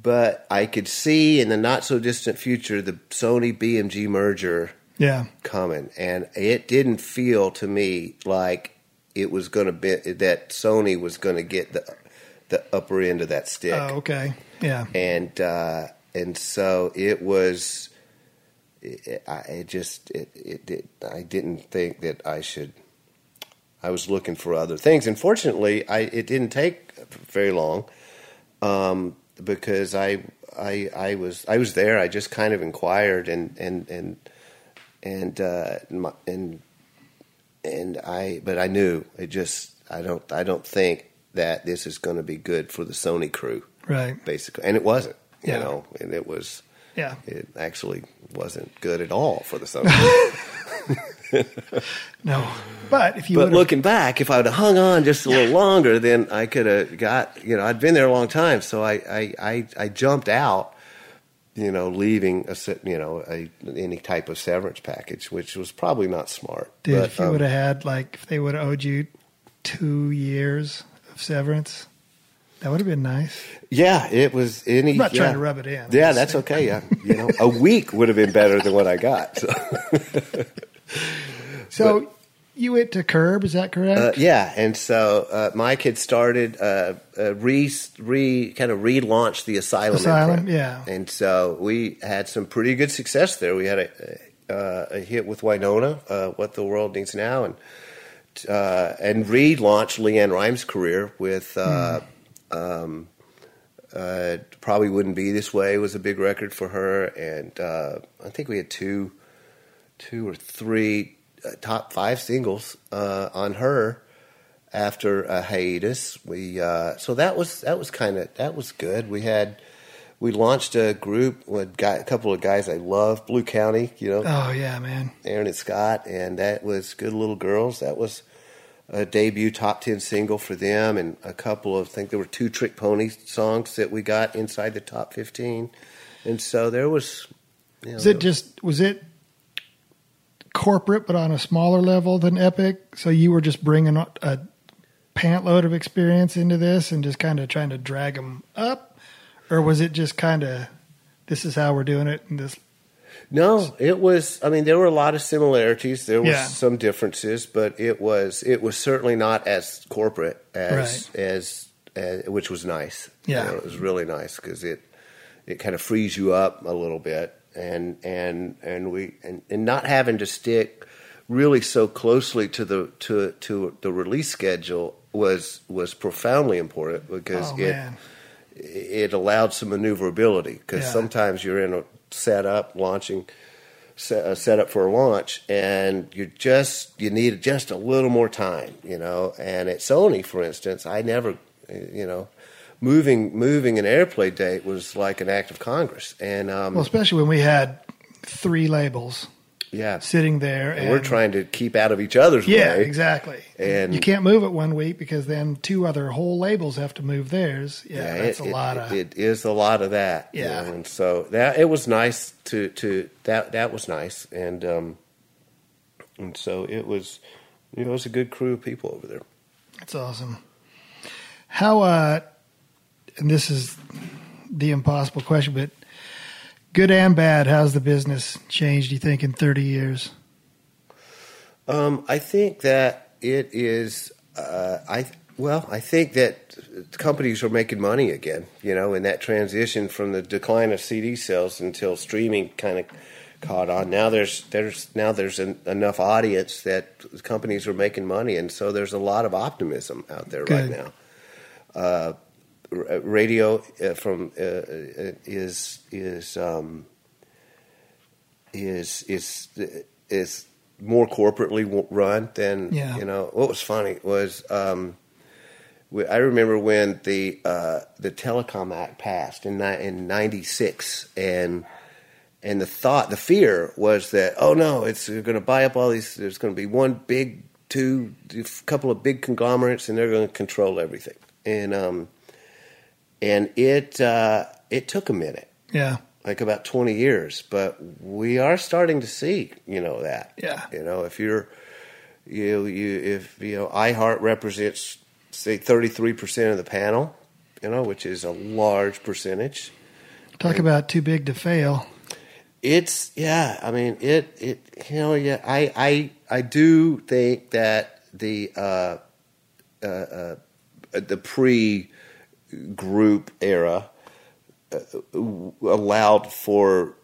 but I could see in the not so distant future the Sony BMG merger Yeah. coming, and it didn't feel to me like it was going to be that Sony was going to get the the upper end of that stick, Oh, okay. Yeah. and uh, and so it was. It, I it just it, it, it I didn't think that I should. I was looking for other things, and fortunately, I it didn't take very long um, because I I I was I was there. I just kind of inquired and and and and uh, my- and and I but I knew it just I don't I don't think that this is going to be good for the Sony crew Right. basically, and it wasn't. You Yeah. know, and it was Yeah. it actually wasn't good at all for the Sony. [LAUGHS] [LAUGHS] No. But if you but looking back, if I would have hung on just a little longer, then I could have got. You know, I'd been there a long time, so I I I, I jumped out. You know, leaving a you know a any type of severance package, which was probably not smart. Dude, But, if you um, would have had like if they would have owed you two years of severance, that would have been nice. yeah, it was any. I'm not trying yeah. to rub it in. Yeah, that's saying. okay. Yeah, you know, a week would have been better than what I got. So. [LAUGHS] So you went to Curb, is that correct? Uh, yeah, and so uh, Mike had started uh, uh, re re kind of relaunched the Asylum. Asylum, imprint. yeah. and so we had some pretty good success there. We had a uh, a hit with Wynonna, uh, "What the World Needs Now," and uh, and relaunched LeAnn Rimes' career with. Uh, um, uh, probably wouldn't be this way was a big record for her, and uh, I think we had two, two or three uh, top five singles uh, on her after a hiatus. We uh, so that was that was kind of that was good. We had we launched a group with guy, a couple of guys I love, Blue County, you know, oh yeah, man. Aaron and Scott, and that was good little girls. That was a debut top ten single for them, and a couple of I think there were two Trick Pony songs that we got inside the top fifteen, and so there was. You know, Was it just was it corporate but on a smaller level than Epic? So you were just bringing a, a pant load of experience into this and just kind of trying to drag them up, or was it just kind of this is how we're doing it and this? No, it was. I mean, there were a lot of similarities. There was Yeah. some differences, but it was it was certainly not as corporate as as, as which was nice. You Yeah. know, it was really nice because it it kind of frees you up a little bit, and and and we and, and not having to stick really so closely to the to to the release schedule was was profoundly important because Oh it man, it allowed some maneuverability because Yeah. sometimes you're in a setup launching set, a setup for a launch and you just you need just a little more time you know and at sony for instance i never you know moving moving an airplay date was like an act of congress and um well, especially when we had three labels yeah sitting there, and we're trying to keep out of each other's Yeah, way Yeah, exactly. And- you can't move it one week because then two other whole labels have to move theirs. Yeah, that's it, a it- lot of. it is a lot of that you Yeah. know, and so that it was nice to to that that was nice and um and so it was you know it was a good crew of people over there That's awesome. How uh and this is the impossible question, but good and bad, how's the business changed, do you think, in thirty years? um i think that it is uh i well i think that companies are making money again you know in that transition from the decline of cd sales until streaming kind of caught on. Now there's there's now there's an, enough audience that companies are making money and so there's a lot of optimism out there right now. Uh, radio uh, from uh, uh, is is um, is is is more corporately run than Yeah. you know. What was funny was um, I remember when the uh, the Telecom Act passed in in '96 and. And the thought, the fear was that, oh no, it's going to buy up all these. There's going to be one big, two, a couple of big conglomerates, and they're going to control everything. And um, and it uh, it took a minute, Yeah. like about twenty years, but we are starting to see, you know, that. Yeah. You know, if you're, you you if you know, iHeart represents say thirty three percent of the panel, you know, which is a large percentage. Talk about too big to fail. It's yeah. I mean, it it you know yeah. I I I do think that the uh, uh, uh, the pre group era uh, allowed for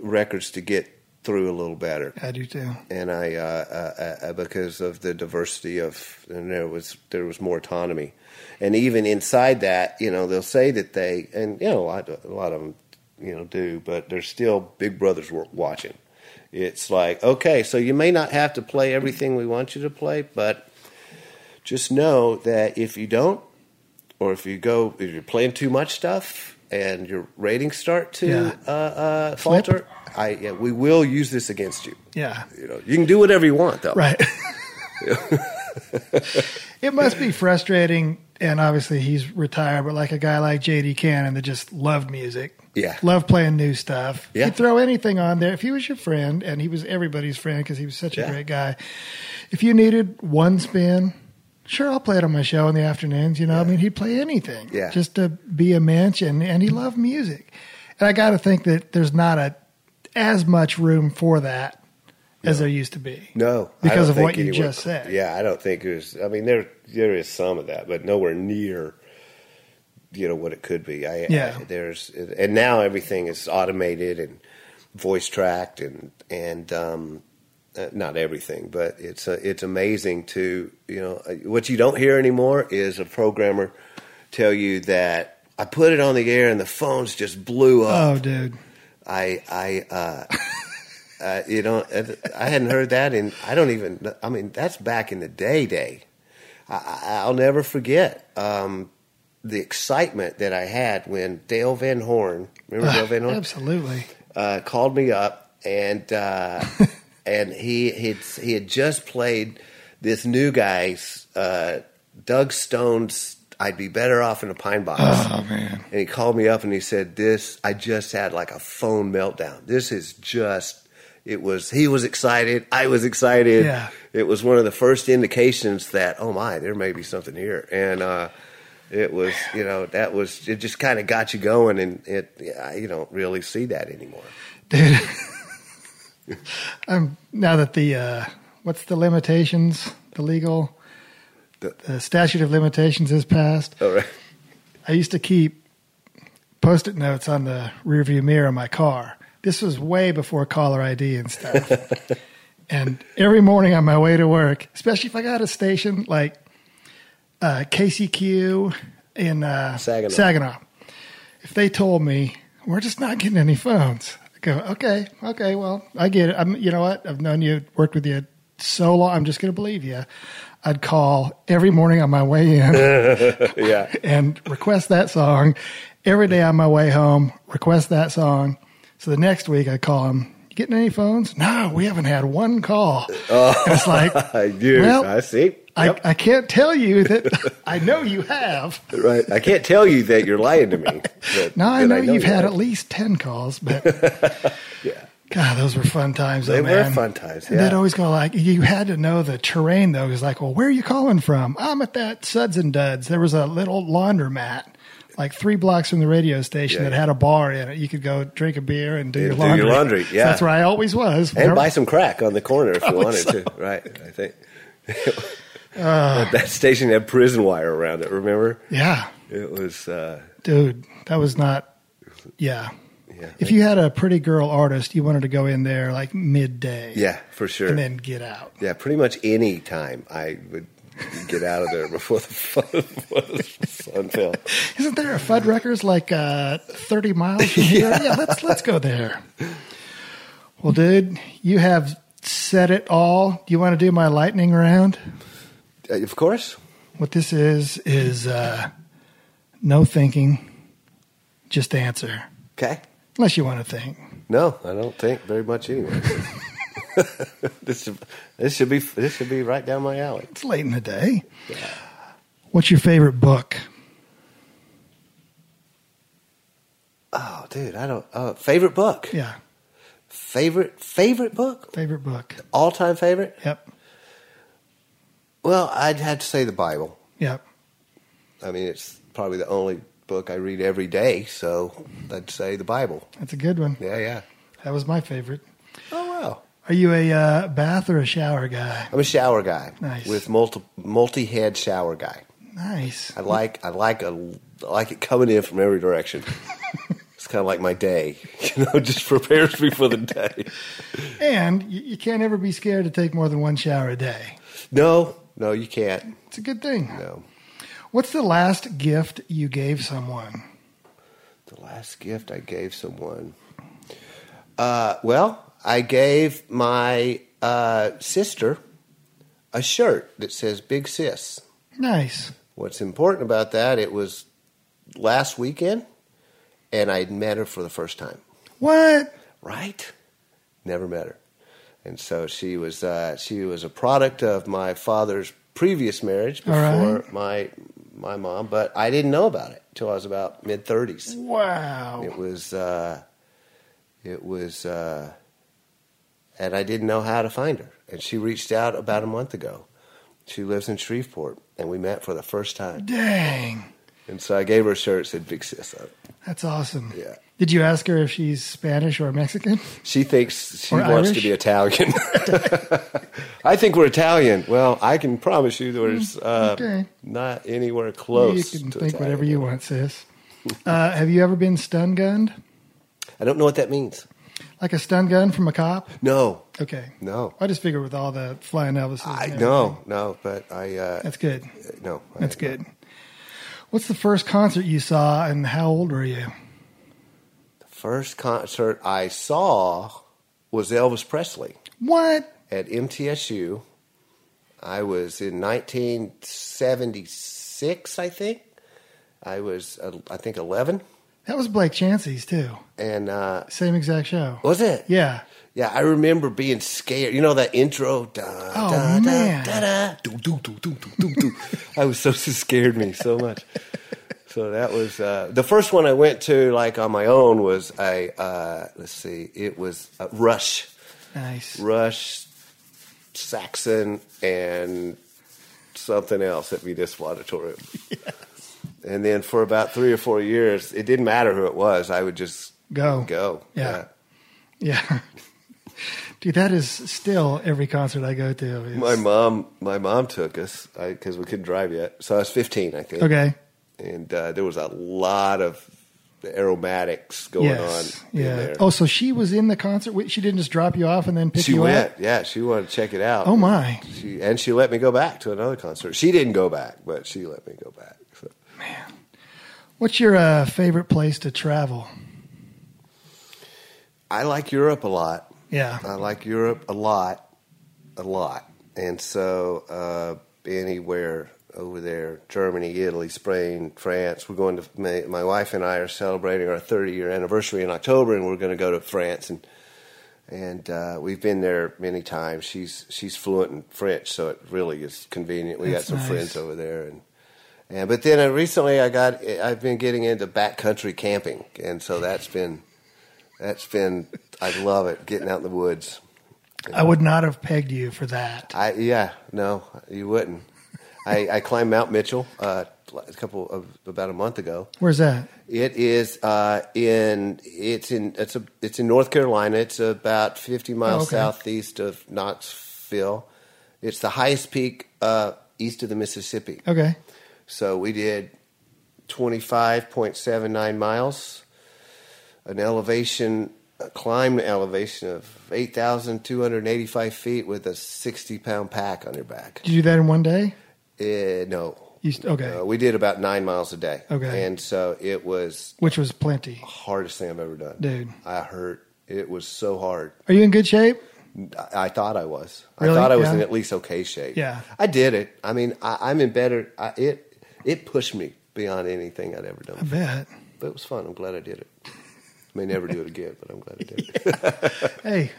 records to get through a little better. I do too. and I uh, uh, uh, because of the diversity of and there was there was more autonomy, and even inside that, you know, they'll say that they and you know a lot, a lot of them you know do, but there's still big brothers watching. It's like okay, so you may not have to play everything we want you to play, but just know that if you don't, or if you go, if you're playing too much stuff and your ratings start to Yeah. uh, uh, falter, I yeah, we will use this against you. Yeah. You know, you can do whatever you want, though. Right. [LAUGHS] [LAUGHS] it must be frustrating, and obviously he's retired, but like a guy like J.D. Cannon that just loved music. Yeah. Loved playing new stuff. Yeah. He'd throw anything on there. If he was your friend, and he was everybody's friend because he was such a Yeah. great guy, if you needed one spin, sure, I'll play it on my show in the afternoons. You know, I mean, he'd play anything Yeah. just to be a mensch, and, and he loved music. And I got to think that there's not a as much room for that as there used to be. No, Because of what you just said. Yeah, I don't think there's. I mean, there there is some of that, but nowhere near. You know what it could be. I, Yeah. I- there's and now everything is automated and voice tracked and and um, uh, not everything, but it's uh, it's amazing to you know uh, what you don't hear anymore is a programmer tell you that I put it on the air and the phones just blew up. Oh, dude. I I uh, [LAUGHS] uh, you know I hadn't heard that and I don't even I mean that's back in the day day. I, I- I'll never forget um, the excitement that I had when Dale Van Horn, remember Dale Van Horn, Absolutely. uh, called me up and uh, [LAUGHS] and he he he had just played this new guy's uh, Doug Stone's "I'd Be Better Off in a Pine Box." Oh man. And he called me up and he said, "This I just had like a phone meltdown. This is just it was he was excited, I was excited. Yeah. It was one of the first indications that oh my, there may be something here." And uh it was, you know, that was it just kind of got you going and it yeah, you don't really see that anymore. Dude. [LAUGHS] I'm [LAUGHS] now that the uh what's the limitations? The legal The- the statute of limitations has passed. All right. I used to keep post-it notes on the rearview mirror of my car. This was way before caller ID and stuff. [LAUGHS] and every morning on my way to work, especially if I got a station like uh, KCQ in uh, Saginaw. if they told me we're just not getting any phones, go, okay, okay, well, I get it. I'm, you know what? I've known you, worked with you so long. I'm just going to believe you. I'd call every morning on my way in [LAUGHS] Yeah. and request that song every day on my way home. Request that song. So the next week I call him. You getting any phones? No, we haven't had one call. Oh, and it's like [LAUGHS] I do. Well, I see. Yep. I, I can't tell you that [LAUGHS] I know you have. right. I can't tell you that you're lying to me. [LAUGHS] but- Now I that know, you've you had have. at least ten calls, but [LAUGHS] Yeah. God, those were fun times. They though, were fun times, And they'd always go like, you had to know the terrain though. It's like, well, where are you calling from? I'm at that Suds and Duds. There was a little laundromat, like three blocks from the radio station, Yeah. that had a bar in it. You could go drink a beer and do And your do your laundry. laundry, So yeah. that's where I always was. and buy some crack on the corner if you wanted so. to. Right, I think. That, that station had prison wire around it. Remember? Yeah, It was. Uh, dude, that was not. Yeah. yeah, If you had a pretty girl artist, you wanted to go in there like midday. yeah, for sure. And then get out. yeah, pretty much any time I would get out of there before the fun, [LAUGHS] before the sun fell. [LAUGHS] Isn't there a Fuddruckers like uh, 30 miles from here? [LAUGHS] yeah. let's let's go there. Well, dude, you have said it all. Do you want to do my lightning round? Uh, of course. What this is is uh, no thinking, just answer. Okay. Unless you want to think. No, I don't think very much anyway. [LAUGHS] this should, this should be this should be right down my alley. It's late in the day. Yeah. What's your favorite book? Oh, dude, I don't. Uh, favorite book. Yeah, Favorite favorite book. favorite book. All time favorite. Yep, Well, I'd have to say the Bible. Yeah. I mean, it's probably the only book I read every day, so I'd say the Bible. That's a good one. Yeah, yeah. That was my favorite. Oh wow. Are you a uh, bath or a shower guy? I'm a shower guy. Nice. With multi multi head shower guy. Nice. I like I like a I like it coming in from every direction. [LAUGHS] it's kind of like my day, [LAUGHS] you know, just prepares me for the day. And you, you can't ever be scared to take more than one shower a day. No, no, you can't. It's a good thing. No. What's the last gift you gave someone? The last gift I gave someone. Uh, well, I gave my uh, sister a shirt that says "Big Sis." Nice. What's important about that? It was last weekend, and I met her for the first time. What? Right? Never met her, and so she was. Uh, she was a product of my father's previous marriage before right. my my mom, but I didn't know about it till I was about mid thirties. Wow. It was, uh, it was, uh, and I didn't know how to find her. And she reached out about a month ago. She lives in Shreveport, and we met for the first time. Dang. And so I gave her a shirt that said "Big Sis." on it. That's awesome. Yeah. Did you ask her if she's Spanish or Mexican? She thinks she Or wants Irish? to be Italian. [LAUGHS] I think we're Italian. Well, I can promise you there's uh, Okay. not anywhere close. you can think Italian. whatever you want, sis. [LAUGHS] Uh, have you ever been stun gunned? I don't know what that means. Like a stun gun from a cop? No, Okay. no, I just figured with all the flying Elvises. I no, no. But I uh, That's good. no. I- That's good. What's the first concert you saw and how old were you? First concert I saw was Elvis Presley What? at MTSU. I was in 1976, I think. I was, uh, I think, 11. That was Blake Chancey's too. And uh, Same exact show. was it? Yeah. Yeah, I remember being scared. You know that intro? Da, Oh, da, man. Da, da, da, do, do, do, do, do, do, do. [LAUGHS] I was so, so [LAUGHS] scared me so much. So that was uh, the first one I went to, like on my own, was a uh, let's see, it was uh, Rush, Nice. Rush, Saxon, and something else at Municipal Auditorium. [LAUGHS] And then for about three or four years, it didn't matter who it was. I would just Go. go. Yeah. Yeah. [LAUGHS] Dude, that is still every concert I go to. is- My mom, my mom took us because we couldn't drive yet. So I was 15, I think. Okay. And uh, there was a lot of aromatics going yes. on Yeah. Oh, so she was in the concert. She didn't just drop you off and then pick she you went. up. Yeah, she wanted to check it out. Oh my. She, and she let me go back to another concert. She didn't go back, but she let me go back. So. What's your uh, favorite place to travel? I like Europe a lot. Yeah. I like Europe a lot, a lot. And so uh, anywhere over there, Germany, Italy, Spain, France. We're going to, my, my wife and I are celebrating our 30 year anniversary in October, and we're going to go to France. And and uh, we've been there many times. She's she's fluent in French, so it really is convenient. We That's got some nice. friends over there, and and but then uh, recently I got I've been getting into backcountry camping, and so that's been that's been I love it getting out in the woods. I would not have pegged you for that. I yeah no you wouldn't. I, I climbed Mount Mitchell uh, a couple of about a month ago. Where's that? It is uh, in it's in it's a it's in North Carolina. It's about fifty miles Oh, okay. southeast of Knoxville. It's the highest peak uh, east of the Mississippi. Okay. So we did twenty five point seven nine miles, an elevation a climb elevation of eight thousand two hundred eighty five feet with a sixty pound pack on your back. Did you do that in one day? Uh, no, You, okay. Uh, we did about nine miles a day. Okay. and so it was Which was plenty. hardest thing I've ever done. Dude. I hurt. It was so hard. Are you in good shape? I, I thought I was. Really? I thought I was Yeah. in at least okay shape. Yeah. I did it. I mean, I, I'm in better. I, it it pushed me beyond anything I'd ever I done. bet. But it was fun. I'm glad I did it. May never do it again, but I'm glad I did it. [LAUGHS] Hey,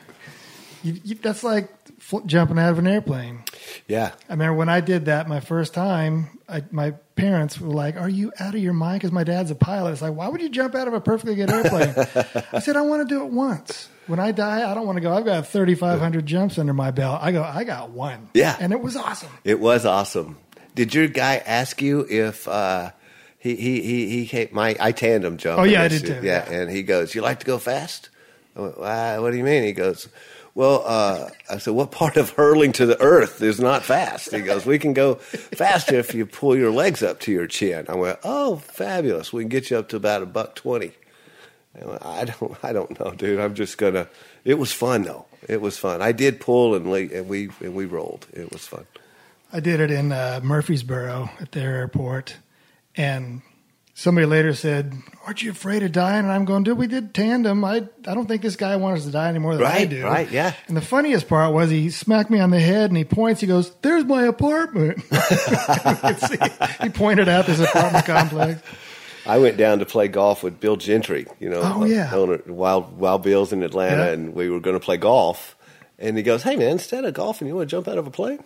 you, you, that's like fl- jumping out of an airplane. yeah. I remember when I did that my first time, I, my parents were like, Are you out of your mind? Because my dad's a pilot. It's like, Why would you jump out of a perfectly good airplane? [LAUGHS] I said, I want to do it once. When I die, I don't want to go. I've got 3,500 jumps under my belt. I go, I got one. Yeah. And it was awesome. It was awesome. Did your guy ask you if uh, he he he he came, my I tandem jump? Oh, yeah, I did too. Yeah, and he goes, "You like to go fast?" I went, "Why, what do you mean? He goes, well, uh, I said, what part of hurling to the earth is not fast? He goes, we can go faster if you pull your legs up to your chin. I went, oh, fabulous. We can get you up to about a buck 20. I, went, I don't, I don't know, dude. I'm just gonna. It was fun though. It was fun. I did pull and, and we and we rolled. It was fun. I did it in uh, Murfreesboro at their airport, and somebody later said, "Aren't you afraid of dying?" And I'm going, "Dude, we did tandem. I I don't think this guy wants us to die any more than right, I do." Right? Yeah. And the funniest part was he smacked me on the head and he points. He goes, "There's my apartment." [LAUGHS] he pointed out this apartment complex. I went down to play golf with Bill Gentry, you know, oh, yeah. owner, Wild Wild Bill's in Atlanta, Yeah. and we were going to play golf. And he goes, "Hey man, instead of golfing, you want to jump out of a plane?"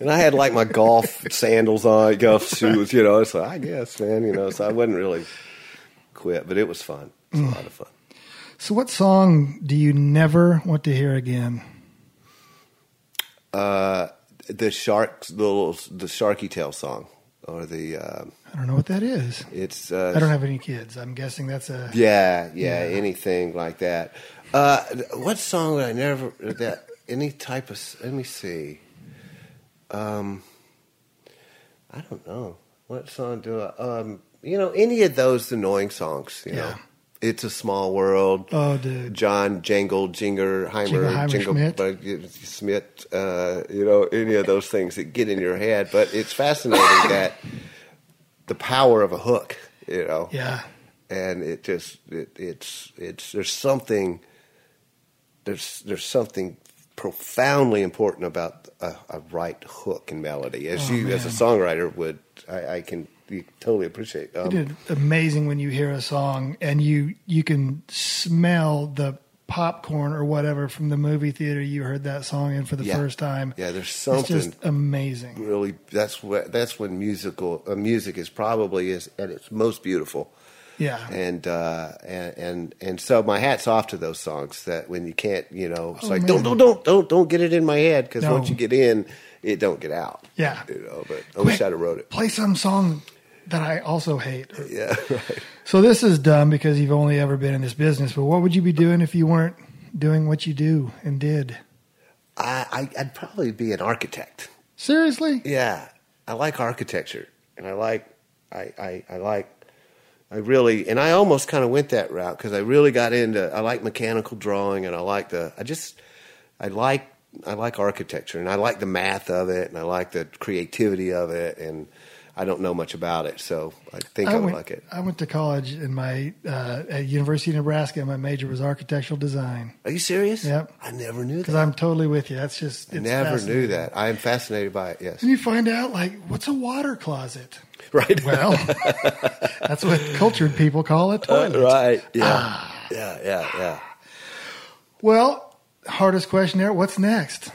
and I had like my golf [LAUGHS] sandals on, golf shoes, you know. So I guess, man, you know. So I wouldn't really quit, but it was fun. It was a lot of fun. So, what song do you never want to hear again? Uh, the shark, the little, the Sharky Tail song, or the uh, I don't know what that is. it's. Uh, I don't have any kids. I'm guessing that's a. Yeah, yeah, Yeah. anything like that. Uh, what song would I never that any type of? Let me see. Um, I don't know what song do I. Um, you know, any of those annoying songs. You know, Yeah. it's a small world. Oh, dude. John Jangle Jingerheimer Jingle Schmidt. Smith. Uh, you know, any of those things that get in your head. But it's fascinating [COUGHS] that the power of a hook. You know, Yeah. and it just it, it's it's there's something there's there's something profoundly important about a, a right hook and melody as Oh, you as a songwriter would I, I can you totally appreciate um, It is amazing when you hear a song and you you can smell the popcorn or whatever from the movie theater you heard that song in for the Yeah. first time. yeah there's It's something just amazing. really that's what that's when musical uh, music is probably is at its most beautiful Yeah. and uh, and and and so my hat's off to those songs that when you can't you know it's Oh, like man. don't don't don't don't don't get it in my head because No. once you get in it don't get out Yeah. you know but I wish I'd have wrote it Play some song that I also hate. yeah [LAUGHS] right So this is dumb because you've only ever been in this business, but what would you be doing if you weren't doing what you do and did? I, I I'd probably be an architect Seriously? yeah I like architecture and I like I I, I like I really and I almost kind of went that route because I really got into I like mechanical drawing and I like the I just I like I like architecture and I like the math of it and I like the creativity of it and I don't know much about it so I think I, would went, like it. I went to college in my uh, at University of Nebraska. And my major was architectural design Are you serious? Yep. I never knew that. because. I'm totally with you. That's just I never knew that. I am fascinated by it. Yes. And you find out like what's a water closet? [LAUGHS] Right. Well, that's what cultured people call a toilet. Uh, right. Yeah. Ah. Yeah. Yeah. Yeah. Well, hardest question there. What's next?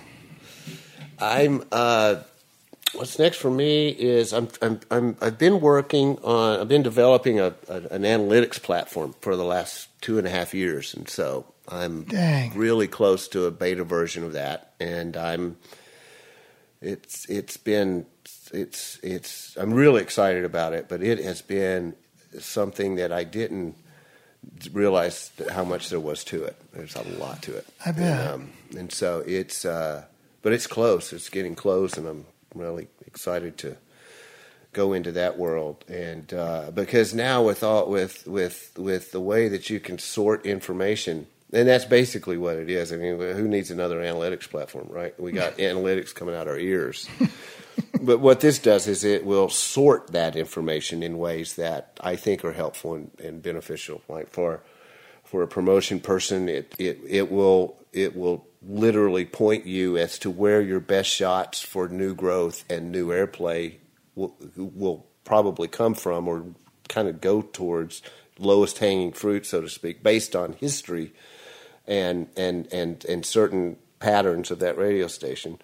I'm. Uh, what's next for me is I'm. I'm. I'm I've been working on. I've been developing a, a an analytics platform for the last two and a half years, and so I'm Dang. really close to a beta version of that, and I'm. It's it's been it's it's I'm really excited about it, but it has been something that I didn't realize how much there was to it. There's a lot to it. I bet. And, um, and so it's, uh, but it's close. It's getting close, and I'm really excited to go into that world. And uh, because now with all with with with the way that you can sort information. And that's basically what it is. I mean, who needs another analytics platform, right? We got [LAUGHS] analytics coming out our ears. But what this does is it will sort that information in ways that I think are helpful and, and beneficial. Like for for a promotion person, it, it it will it will literally point you as to where your best shots for new growth and new airplay will, will probably come from, or kind of go towards lowest hanging fruit, so to speak, based on history and and and and certain patterns of that radio station,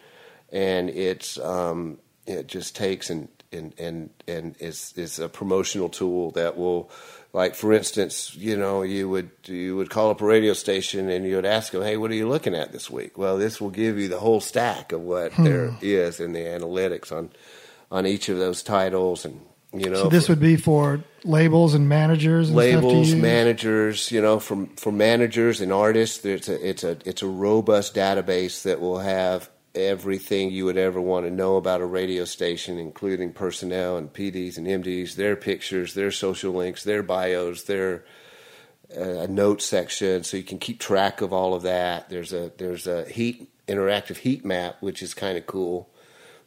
and it's um, it just takes and and and and is is a promotional tool that will, like for instance, you know, you would you would call up a radio station and you would ask them, hey, what are you looking at this week? Well, this will give you the whole stack of what there is in the analytics on on each of those titles and You know, So this for would be for labels and managers and labels, managers. You know, from for managers and artists, it's a it's a it's a robust database that will have everything you would ever want to know about a radio station, including personnel and PDs and MDs, their pictures, their social links, their bios, their uh, note section, so you can keep track of all of that. There's a there's a heat interactive heat map, which is kind of cool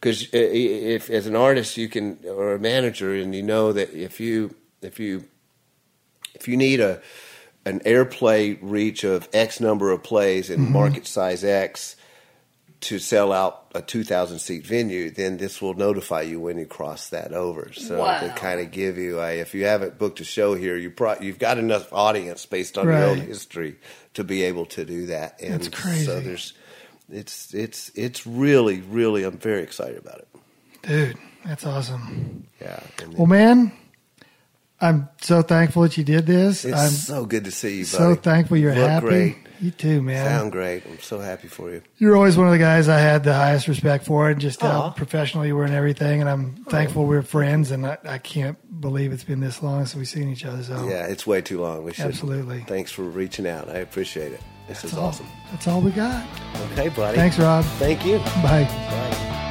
because if as an artist you can or a manager and you know that if you if you if you need a an airplay reach of X number of plays in market size X to sell out a 2,000 seat venue, then this will notify you when you cross that over. So Wow. to kind of give you, a, if you haven't booked a show here, you pro- you've got enough audience based on your own history to be able to do that. And That's crazy. So there's, it's it's it's really really I'm very excited about it. Dude, that's awesome. Yeah. And Well, man, I'm so thankful that you did this. it's I'm so good to see you, buddy. so thankful you're Look happy. great. You too, man. Sound great. I'm so happy for you. You're always one of the guys I had the highest respect for, and just how Aw. professional you were and everything. And I'm thankful we're friends, and I, I can't believe it's been this long since we've seen each other. So Yeah, it's way too long. We should. Absolutely. Thanks for reaching out. I appreciate it. This that's is all. awesome. That's all we got. Okay, buddy. Thanks, Rob. Thank you. Bye. Bye.